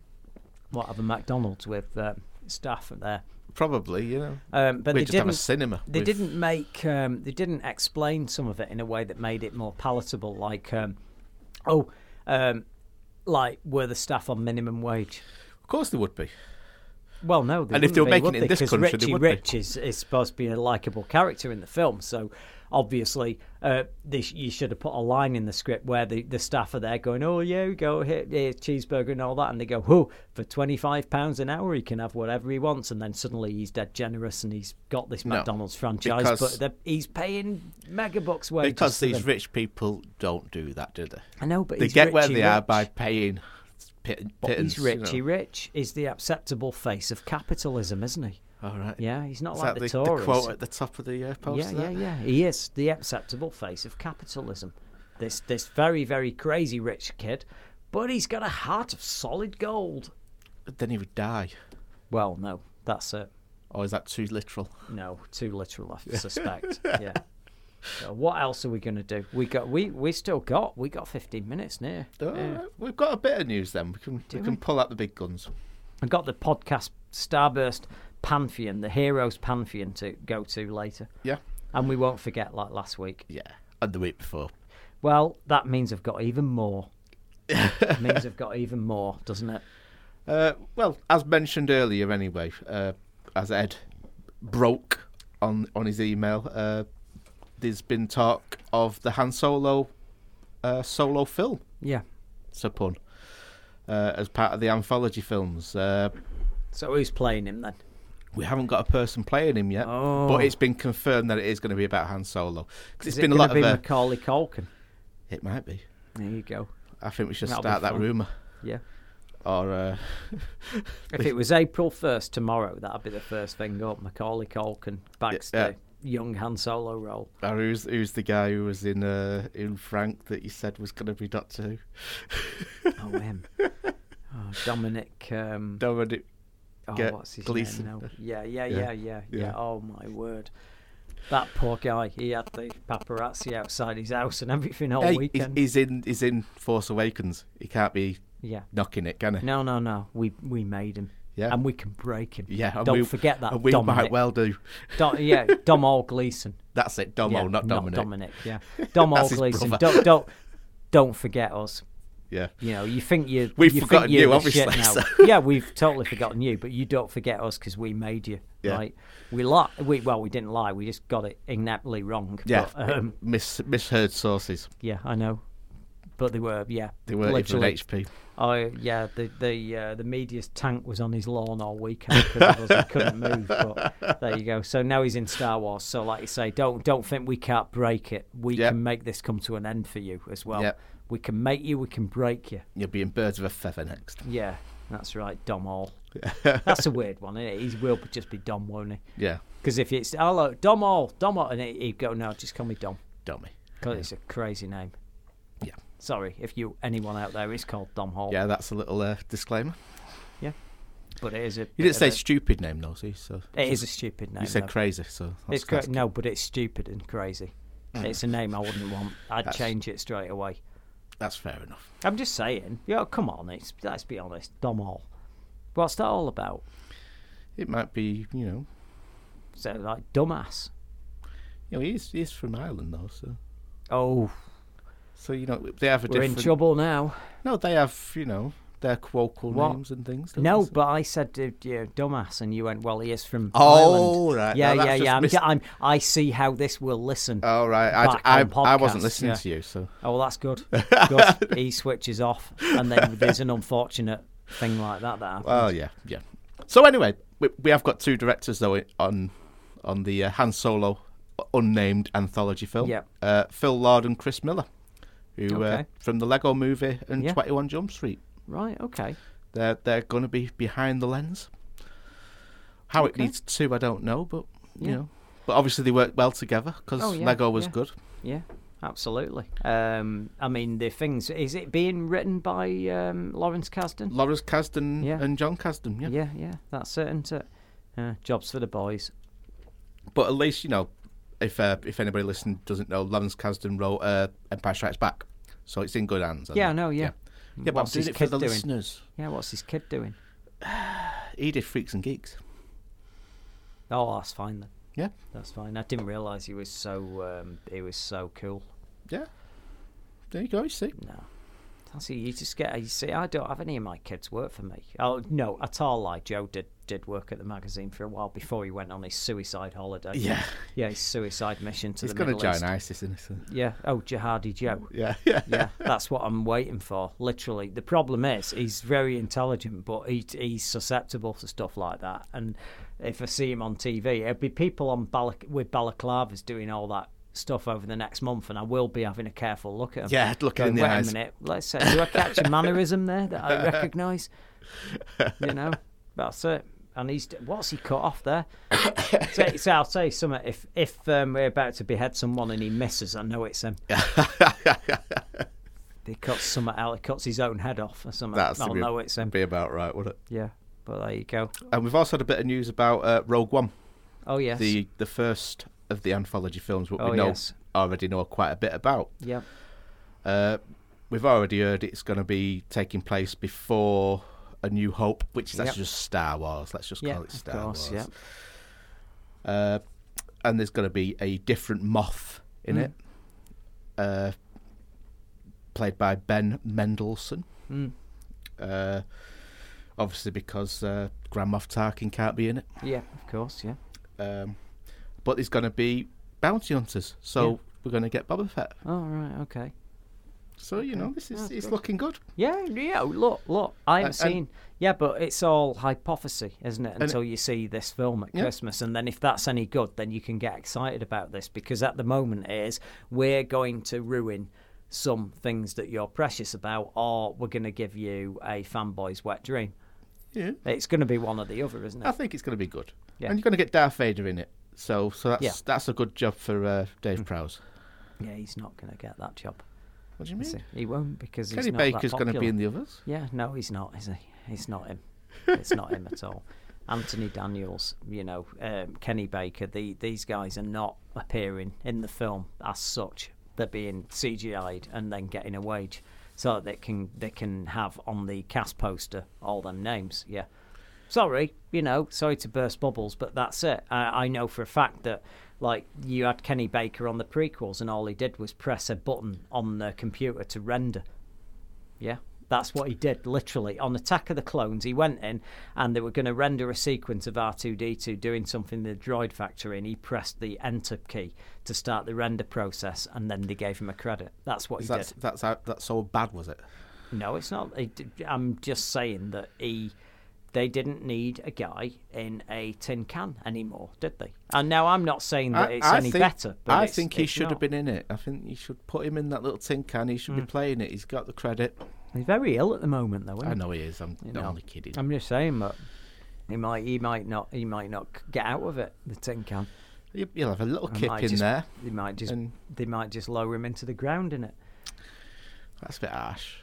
what have a McDonald's with um, staff there. probably. You know, Um, but we they just didn't. have a cinema. They with- didn't make. Um, they didn't explain some of it in a way that made it more palatable. Like, um, oh, um, like were the staff on minimum wage? Of course, they would be. Well, no, And if they were be, making it in this country, they Richie. Rich is, is supposed to be a likable character in the film, so obviously uh, they, you should have put a line in the script where the, the staff are there going, "Oh yeah, go here, cheeseburger and all that," and they go, "Oh, for twenty five pounds an hour, he can have whatever he wants," and then suddenly he's dead generous and he's got this No, McDonald's franchise, but he's paying mega bucks wages Because these rich people don't do that, do they? I know, but they get where they are by paying pit, But pittance, he's you know. Richie Rich is the acceptable face of capitalism, isn't he? All right. Yeah, he's not Is like that the, the, Tories. the quote at the top of the uh, Yeah, poster? yeah, yeah. He is the acceptable face of capitalism. This this very very crazy rich kid, but he's got a heart of solid gold. Then he would die. Well, no, that's it. Or is that too literal? No, too literal, I suspect. yeah. So what else are we going to do? We got we we still got we got fifteen minutes near. Yeah. We've got a bit of news then. We can Do we can we? pull out the big guns. I got the podcast Starburst Pantheon, the Heroes Pantheon to go to later. Yeah. And we won't forget like last week. Yeah. And the week before. Well, that means I've got even more. it means I've got even more, doesn't it? Uh, well, as mentioned earlier, anyway, uh, as Ed broke on on his email, uh, there's been talk of the Han Solo uh, solo film. Yeah. It's a pun. Uh, as part of the anthology films. Uh, So who's playing him then? we haven't got a person playing him yet, Oh. but it's been confirmed that it is going to be about Han Solo. 'Cause Is it's it been a lot be of. Uh, Macaulay Culkin? it might be. There you go. I think we should That'll start that rumor. Yeah. Or uh, If it was April first tomorrow, that'd be the first thing up. Macaulay Culkin the young Han Solo role. who's who's the guy who was in uh, in Frank that you said was going to be Doctor Who? Oh him. Oh, Dominic. Um, Dominic. oh, Ge- what's his Gleeson. name now? Yeah, yeah, Yeah. yeah, yeah, yeah, Yeah. Oh my word. That poor guy. He had the paparazzi outside his house and everything all Hey, weekend. he's in he's in Force Awakens. He can't be Yeah. knocking it, can he? No, no, no. We we made him. Yeah. And we can break him. Yeah, Don't we- forget that. and we Dominic. might well do. Dom, yeah, Dom All Gleeson. That's it, Domo, yeah, not Dominic. Dominic. Yeah, Dom All Gleeson. Don't don't don't forget us. Yeah. You know, you think you We've you forgotten shit obviously, now. so- Yeah, we've totally forgotten you, but you don't forget us because we made you. Yeah. Right? We lie. We well, we didn't lie. We just got it ineptly wrong. Yeah, But, um, mis- misheard sources. yeah, I know. but they were yeah. They were literally. HP. Oh yeah, the the uh, the media's tank was on his lawn all weekend because he couldn't move. But there you go. So now he's in Star Wars. So like you say, don't don't think we can't break it. We Yep. can make this come to an end for you as well. Yep. We can make you. We can break you. You'll be in Birds of a Feather next. Yeah, that's right, Dom Hall. that's a weird one, isn't it? He will just be Dom, won't he? Yeah. Because if it's hello Dom Hall, Dom Hall, and he- he'd go no, just call me Dom. Dummy. Because it's a crazy name. Sorry if you anyone out there is called Dom Hall. Yeah, that's a little uh, disclaimer. Yeah. But it is a. You didn't say a- stupid name, though, see? So It is a stupid name. You said though. crazy, so that's it's no, but it's stupid and crazy. It's a name I wouldn't want. I'd That's- change it straight away. That's fair enough. I'm just saying. Yeah, come on. It's, let's be honest. Dom Hall. What's that all about? It might be, you know, So like dumbass. you know, he's he's from Ireland though, so Oh, so you know they have a we're in trouble now. No, they have you know their colloquial What? names and things. No, they? but I said uh, yeah, dumbass, and you went, "Well, he is from Oh, Ireland." right. Yeah, No, yeah, yeah. I'm, mis- I'm, I see how this will listen. Oh right, I, I, I wasn't listening yeah. to you, so Oh, well, that's good. good. he switches off, and then there's an unfortunate thing like that that happens. well, yeah, yeah. So anyway, we, we have got two directors though on on the uh, Han Solo unnamed anthology film. Yep. Uh, Phil Lord and Chris Miller, who uh, from the Lego Movie and Yeah. Twenty One Jump Street. Right. Okay. They're they're going to be behind the lens. How it Okay. needs to, I don't know, but you know, but obviously they work well together because Oh, yeah, Lego was yeah. good. Yeah. Absolutely. Um, I mean, the things. Is it being written by um, Lawrence Kasdan? Lawrence Kasdan Yeah. and Jon Kasdan, yeah. Yeah, yeah. That's it, isn't it? Jobs for the boys. But at least you know, if uh, if anybody listening doesn't know, Lawrence Kasdan wrote uh, Empire Strikes Back, so it's in good hands. Yeah, I know. Yeah. yeah. Yeah, What's his it for kid the doing? listeners. Yeah. What's his kid doing? He did Freaks and Geeks. Oh, that's fine then. Yeah. That's fine. I didn't realise he was so. Um, he was so cool. Yeah. There you go. You see. No. That's you just get. You see, I don't have any of my kids work for me. Oh no, at all. Like Joe did did work at the magazine for a while before he went on his suicide holiday. Yeah. Yeah, his suicide mission to He's the going to Middle join East. ISIS, isn't he? Yeah. Oh, Jihadi Joe. Yeah, yeah. yeah. That's what I'm waiting for. Literally, the problem is he's very intelligent, but he, he's susceptible to stuff like that. And if I see him on TV, it'll be people on with balaclavas doing all that stuff over the next month, and I will be having a careful look at him. Yeah, look in the Wait eyes." a minute. Let's say, do I catch a mannerism there that I recognise? You know, that's it. And he's what's he cut off there? so, so I'll say something. If if um, we're about to behead someone and he misses, I know it's him. he cuts something out. He cuts his own head off or something. That's I'll be, know it's him. be about right, would it? Yeah, but there you go. And we've also had a bit of news about uh, Rogue One. Oh yes. The the first of the anthology films, what Oh, we know yes. already know quite a bit about. Yeah. Uh, we've already heard it's going to be taking place before A New Hope, which is Yep. actually just Star Wars. Let's just Yeah, call it Star course, Wars. Yeah. Uh, and there's going to be a different Moff in Mm. it, uh, played by Ben Mendelsohn. Mm. Uh, obviously, because uh, Grand Moff Tarkin can't be in it. Yeah, of course. Yeah. Um, but there's going to be bounty hunters, so Yeah. we're going to get Boba Fett. Oh right. Okay. So you know, this is That's it's good. looking good. Yeah, yeah. Look, look. I haven't and- seen. Yeah, but it's all hypothesis, isn't it? Until you see this film at Yeah. Christmas, and then if that's any good, then you can get excited about this because at the moment it is we're going to ruin some things that you're precious about, or we're going to give you a fanboy's wet dream. Yeah. It's going to be one or the other, isn't it? I think it's going to be good. Yeah. And you're going to get Darth Vader in it. So so that's Yeah. Mm. that's a good job for uh, Dave Prowse. Yeah, he's not going to get that job. What do you Is mean? He He won't because Kenny he's not Baker's going to be in the others. Yeah, no, he's not, is he? He's not him. It's not him at all. Anthony Daniels, you know, um, Kenny Baker, the, these guys are not appearing in the film as such. They're being CGI'd and then getting a wage so that they can they can have on the cast poster all them names. Yeah. Sorry, you know, sorry to burst bubbles, but that's it. I, I know for a fact that, like, you had Kenny Baker on the prequels, and all he did was press a button on the computer to render. Yeah, That's what he did, literally. On Attack of the Clones, he went in and they were going to render a sequence of R2D2 doing something in the droid factory, and he pressed the enter key to start the render process, and then they gave him a credit. That's what he that's, did. That's how, that's so bad, was it? No, it's not. I'm just saying that he. They didn't need a guy in a tin can anymore, did they? And now I'm not saying that it's any think, better. But I think he should have been in it. I think you should put him in that little tin can. He should be Mm. playing it. He's got the credit. He's very ill at the moment, though. Isn't I know he is. I'm You not only kidding. I'm just saying, but he might, he might not, he might not get out of it. The tin can. You- You'll have a little kick in just- there. They might just, and- they might just lower him into the ground in it. That's a bit harsh.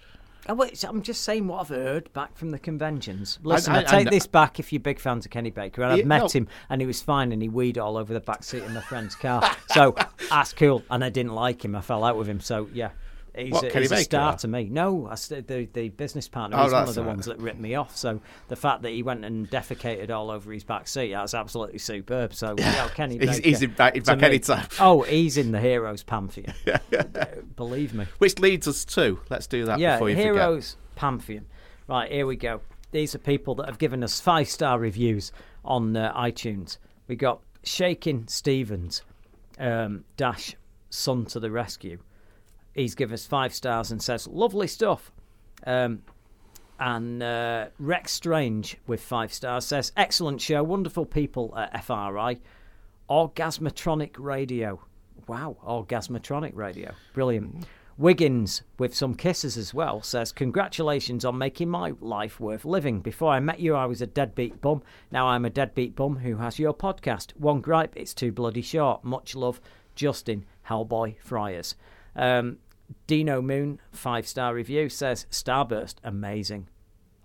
Oh, I'm just saying what I've heard back from the conventions. Listen, I, I- I take kn- this back if you're big fans of Kenny Baker. And I've met no. him and he was fine and he weed all over the back seat of my friend's car. so that's cool. And I didn't like him. I fell out with him. So yeah. He's, What, a, he's a star to me. No, I st- the the business partner. Oh, he's one of the right. ones that ripped me off. So the fact that he went and defecated all over his back seat, that's absolutely superb. So yeah, Kenny He's- Baker. he's invited back me- anytime. Oh, he's in the heroes pantheon. Believe me. Which leads us to let's do that Yeah, before you Heroes Pantheon. Right, here we go. These are people that have given us five star reviews on uh, iTunes. We got Shaking Stevens um, dash Son to the rescue. He's given us five stars and says lovely stuff. Um, and uh, Rex Strange with five stars says excellent show, wonderful people at FRI, Orgasmatronic Radio. Wow, Orgasmatronic Radio, brilliant. Wiggins with some kisses as well says congratulations on making my life worth living. Before I met you, I was a deadbeat bum. Now I'm a deadbeat bum who has your podcast. One gripe: it's too bloody short. Much love, Justin Hellboy Friars. Um, Dino Moon five star review says Starburst amazing.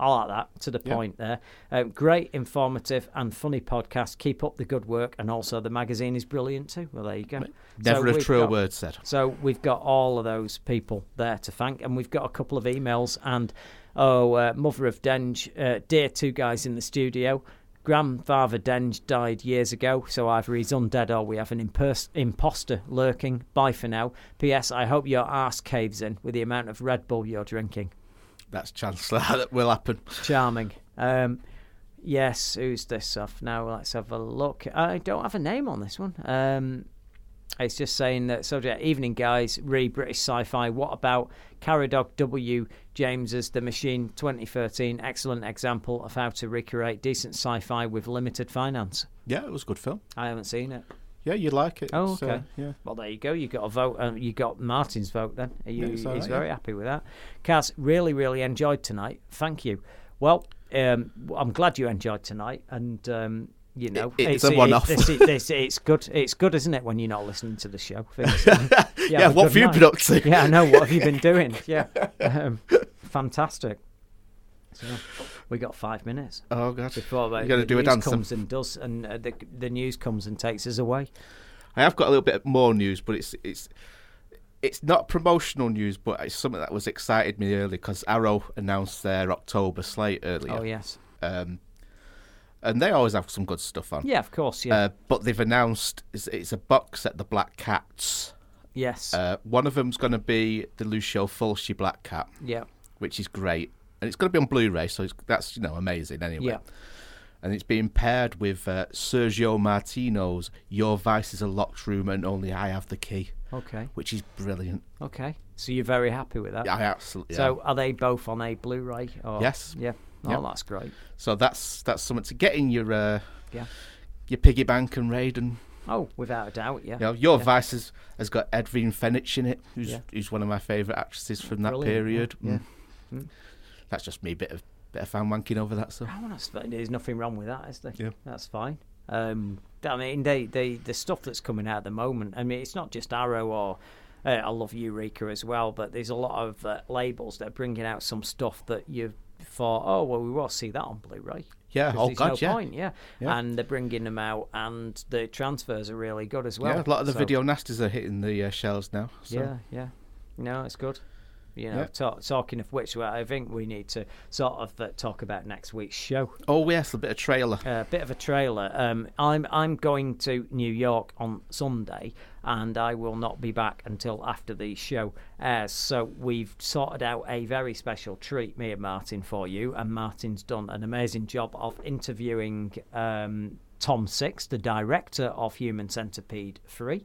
I like that to the Yeah. point there. Um, great, informative, and funny podcast. Keep up the good work, and also the magazine is brilliant too. Well, there you go. Never a we've truer word said. So we've got all of those people there to thank, and we've got a couple of emails. And oh, uh, mother of Denge, uh, dear two guys in the studio. Grandfather Denge died years ago, so either he's undead or we have an impers- imposter lurking. Bye for now. P.S. I hope your arse caves in with the amount of Red Bull you're drinking. That's Chancellor. that will happen. Charming. Um, yes, who's this off? Now let's have a look. I don't have a name on this one. Um, it's just saying that subject evening guys, re British sci-fi. What about Caradog W James's The Machine 2013? Excellent example of how to recreate decent sci-fi with limited finance. Yeah, it was a good film. I haven't seen it. Yeah, you like it. Oh, so, okay. yeah. Well, there you go. You got a vote. Um, you got Martin's vote. Then Are you, Yeah, he's right, very yeah. happy with that. Kaz, really, really enjoyed tonight. Thank you. Well, um, I'm glad you enjoyed tonight, and um, you know, It- it's a one-off. It's, it's, it's, it's good. It's good, isn't it, when you're not listening to the show? Things- Yeah, have what have you been up to? Yeah, I know. What have you been doing? Yeah, um, fantastic. So we got five minutes. Oh, God. Before the, You gotta the do a dance comes and does, and uh, the the news comes and takes us away. I have got a little bit more news, but it's it's it's not promotional news, but it's something that was excited me early because Arrow announced their October slate earlier. Oh yes. Um, and they always have some good stuff on. Yeah, of course. Yeah. Uh, but they've announced it's, it's a box set, the Black Cats. yes. Uh, one of them's going to be the Lucio Fulci Black Cat, yeah. Which is great, and it's going to be on Blu-ray, so it's, that's you know amazing anyway. Yeah. And it's being paired with uh, Sergio Martino's "Your Vice is a Locked Room and Only I Have the Key," Okay. which is brilliant. Okay. So you're very happy with that? Yeah, I absolutely. So are they both on a Blu-ray? Or? Yes. Yeah. Oh, Yeah. that's great. So that's that's something to get in your uh, Yeah. your piggy bank and raid and Oh, without a doubt. Yeah. You know, Your yeah. Vice has, has got Edwige Fenech in it, who's Yeah. who's one of my favourite actresses from that Brilliant, yeah, period. yeah. Mm. Mm. That's just me, bit of bit of fan wanking over that stuff. Oh, that's. There's nothing wrong with that, is there? Yeah. That's fine. Um, I mean, they, they, the stuff that's coming out at the moment. I mean, it's not just Arrow or uh, I love Eureka as well, but there's a lot of uh, labels that are bringing out some stuff that you thought, oh well, we will see that on Blu-ray. Yeah, oh, God, no yeah. point, yeah. Yeah. And they're bringing them out, and the transfers are really good as well. yeah, a lot of the So- video nasties are hitting the uh, shelves now. So. Yeah, yeah. No, it's good. You know, Yeah. talk, talking of which, well, I think we need to sort of uh, talk about next week's show. Oh yes, a bit of trailer. A bit of a trailer. Um, I'm I'm going to New York on Sunday, and I will not be back until after the show airs. So we've sorted out a very special treat, me and Martin, for you. And Martin's done an amazing job of interviewing um, Tom Six, the director of Human Centipede Three,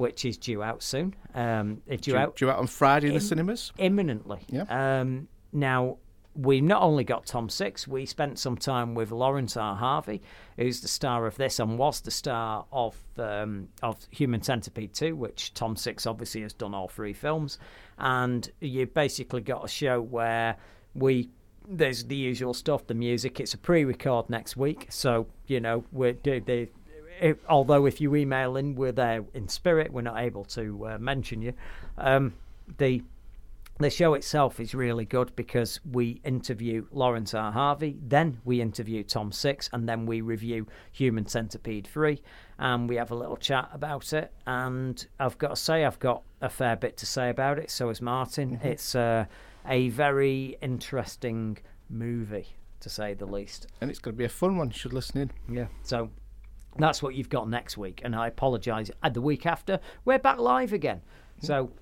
which is due out soon. Um, due, Due- out due out on Friday in the cinemas? imminently. Yeah. Um, now, we not only got Tom Six, we spent some time with Lawrence R. Harvey, who's the star of this and was the star of um, of Human Centipede 2, which Tom Six obviously has done all three films. And you basically got a show where we there's the usual stuff, the music. It's a pre-record next week, so you know we're do the. If, although if you email in, we're there in spirit. We're not able to uh, mention you. Um, the the show itself is really good because we interview Lawrence R. Harvey, then we interview Tom Six, and then we review Human Centipede 3, and we have a little chat about it. And I've got to say, I've got a fair bit to say about it, so has Martin. Mhm. It's uh, a very interesting movie, to say the least. And it's going to be a fun one. You should listen in. Yeah. So that's what you've got next week, and I apologise. And uh, the week after, we're back live again. So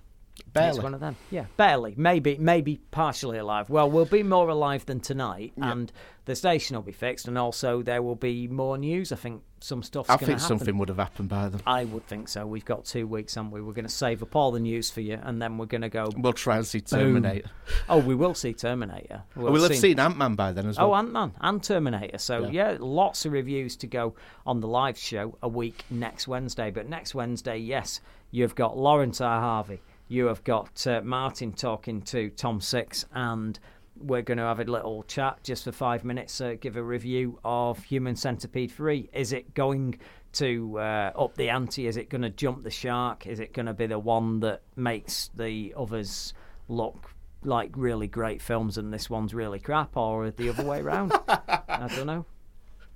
Barely. it's one of them. Yeah, barely. Maybe, maybe partially alive. Well, we'll be more alive than tonight, and the station will be fixed, and also there will be more news. I think some stuff's I think happen. something would have happened by then. I would think so. We've got two weeks, haven't we? We're going to save up all the news for you, and then we're going to go. We'll try and see. Terminator. Oh, we will see Terminator. Oh, we'll, we'll have seen Ant Man by then as oh, well. Oh, Ant Man and Terminator. So yeah. lots of reviews to go on the live show a week next Wednesday. But next Wednesday, yes, you've got Lawrence R. Harvey. You have got uh, Martin talking to Tom Six, and we're going to have a little chat just for five minutes. Uh, give a review of Human Centipede Three. Is it going to uh, up the ante? Is it going to jump the shark? Is it going to be the one that makes the others look like really great films and this one's really crap, or the other way around? I don't know.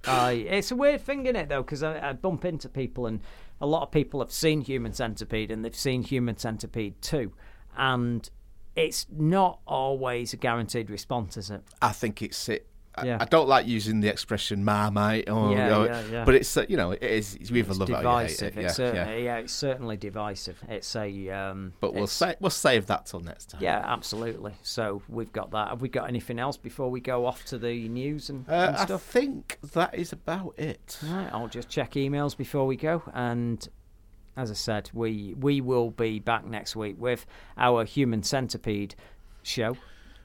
Uh, it's a weird thing, is it, though, because I, I bump into people, and a lot of people have seen Human Centipede and they've seen Human Centipede 2, and it's not always a guaranteed response, is it? I think it's it. I, Yeah. I don't like using the expression "marmite," or, Yeah, know, yeah, but it's uh, you know it is either It's love divisive. it or you hate it. It's Yeah, certainly, yeah. yeah. it's certainly divisive. It's a. Um, But we'll it's- sa- we'll save that till next time. Yeah, absolutely. So we've got that. Have we got anything else before we go off to the news and, Uh, and I think that is about it. Right, I'll just check emails before we go. And as I said, we we will be back next week with our Human Centipede show.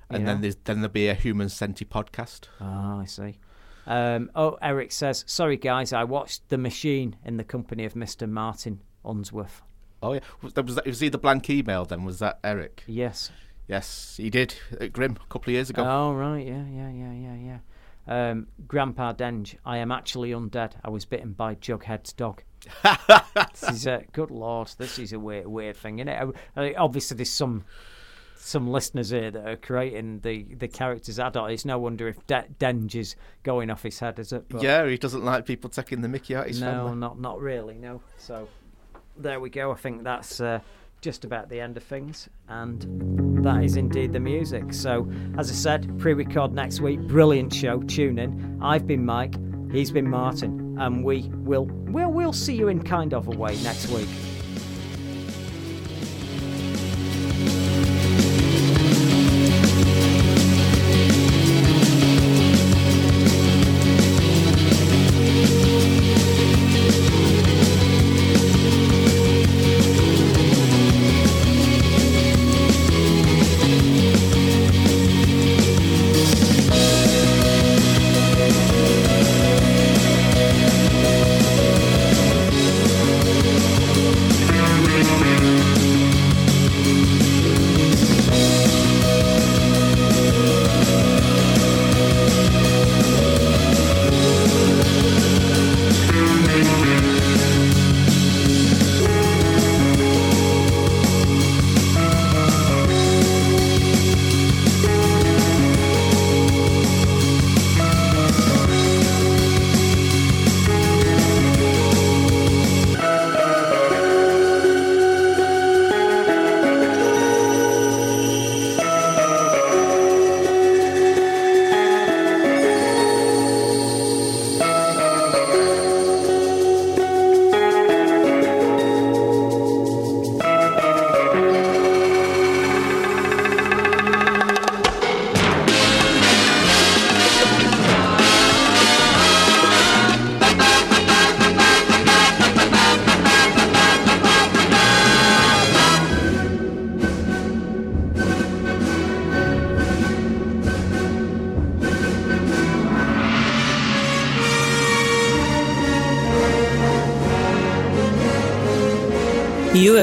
And Yeah. then there's then there'll be a human centi podcast. Ah, I see. Um, oh, Eric says, "Sorry guys, I watched The Machine in the company of Mr. Martin Unsworth." Oh yeah, was that, was that was he the blank email? Then was that Eric? Yes. Yes, he did at Grim a couple of years ago. Oh right, yeah, yeah, yeah, yeah, yeah. Um, Grandpa Denge, I am actually undead. I was bitten by Jughead's dog. this is a good lord. This is a weird, weird thing, isn't it? Uh, obviously, there's some some listeners here that are creating the the characters adult. It's no wonder if De- Denge is going off his head, is it? But- yeah, he doesn't like people taking the Mickey out of his no, family. not not really. No. So there we go. I think that's uh, just about the end of things, and that is indeed the music. So as I said, pre-record next week. Brilliant show. Tune in. I've been Mike. He's been Martin, and we will we'll we'll see you in kind of a way next week.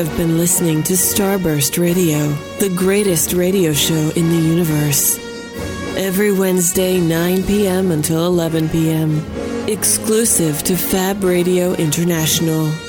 Have been listening to Starburst Radio, the greatest radio show in the universe. Every Wednesday, 9 p.m. until 11 p.m., exclusive to Fab Radio International.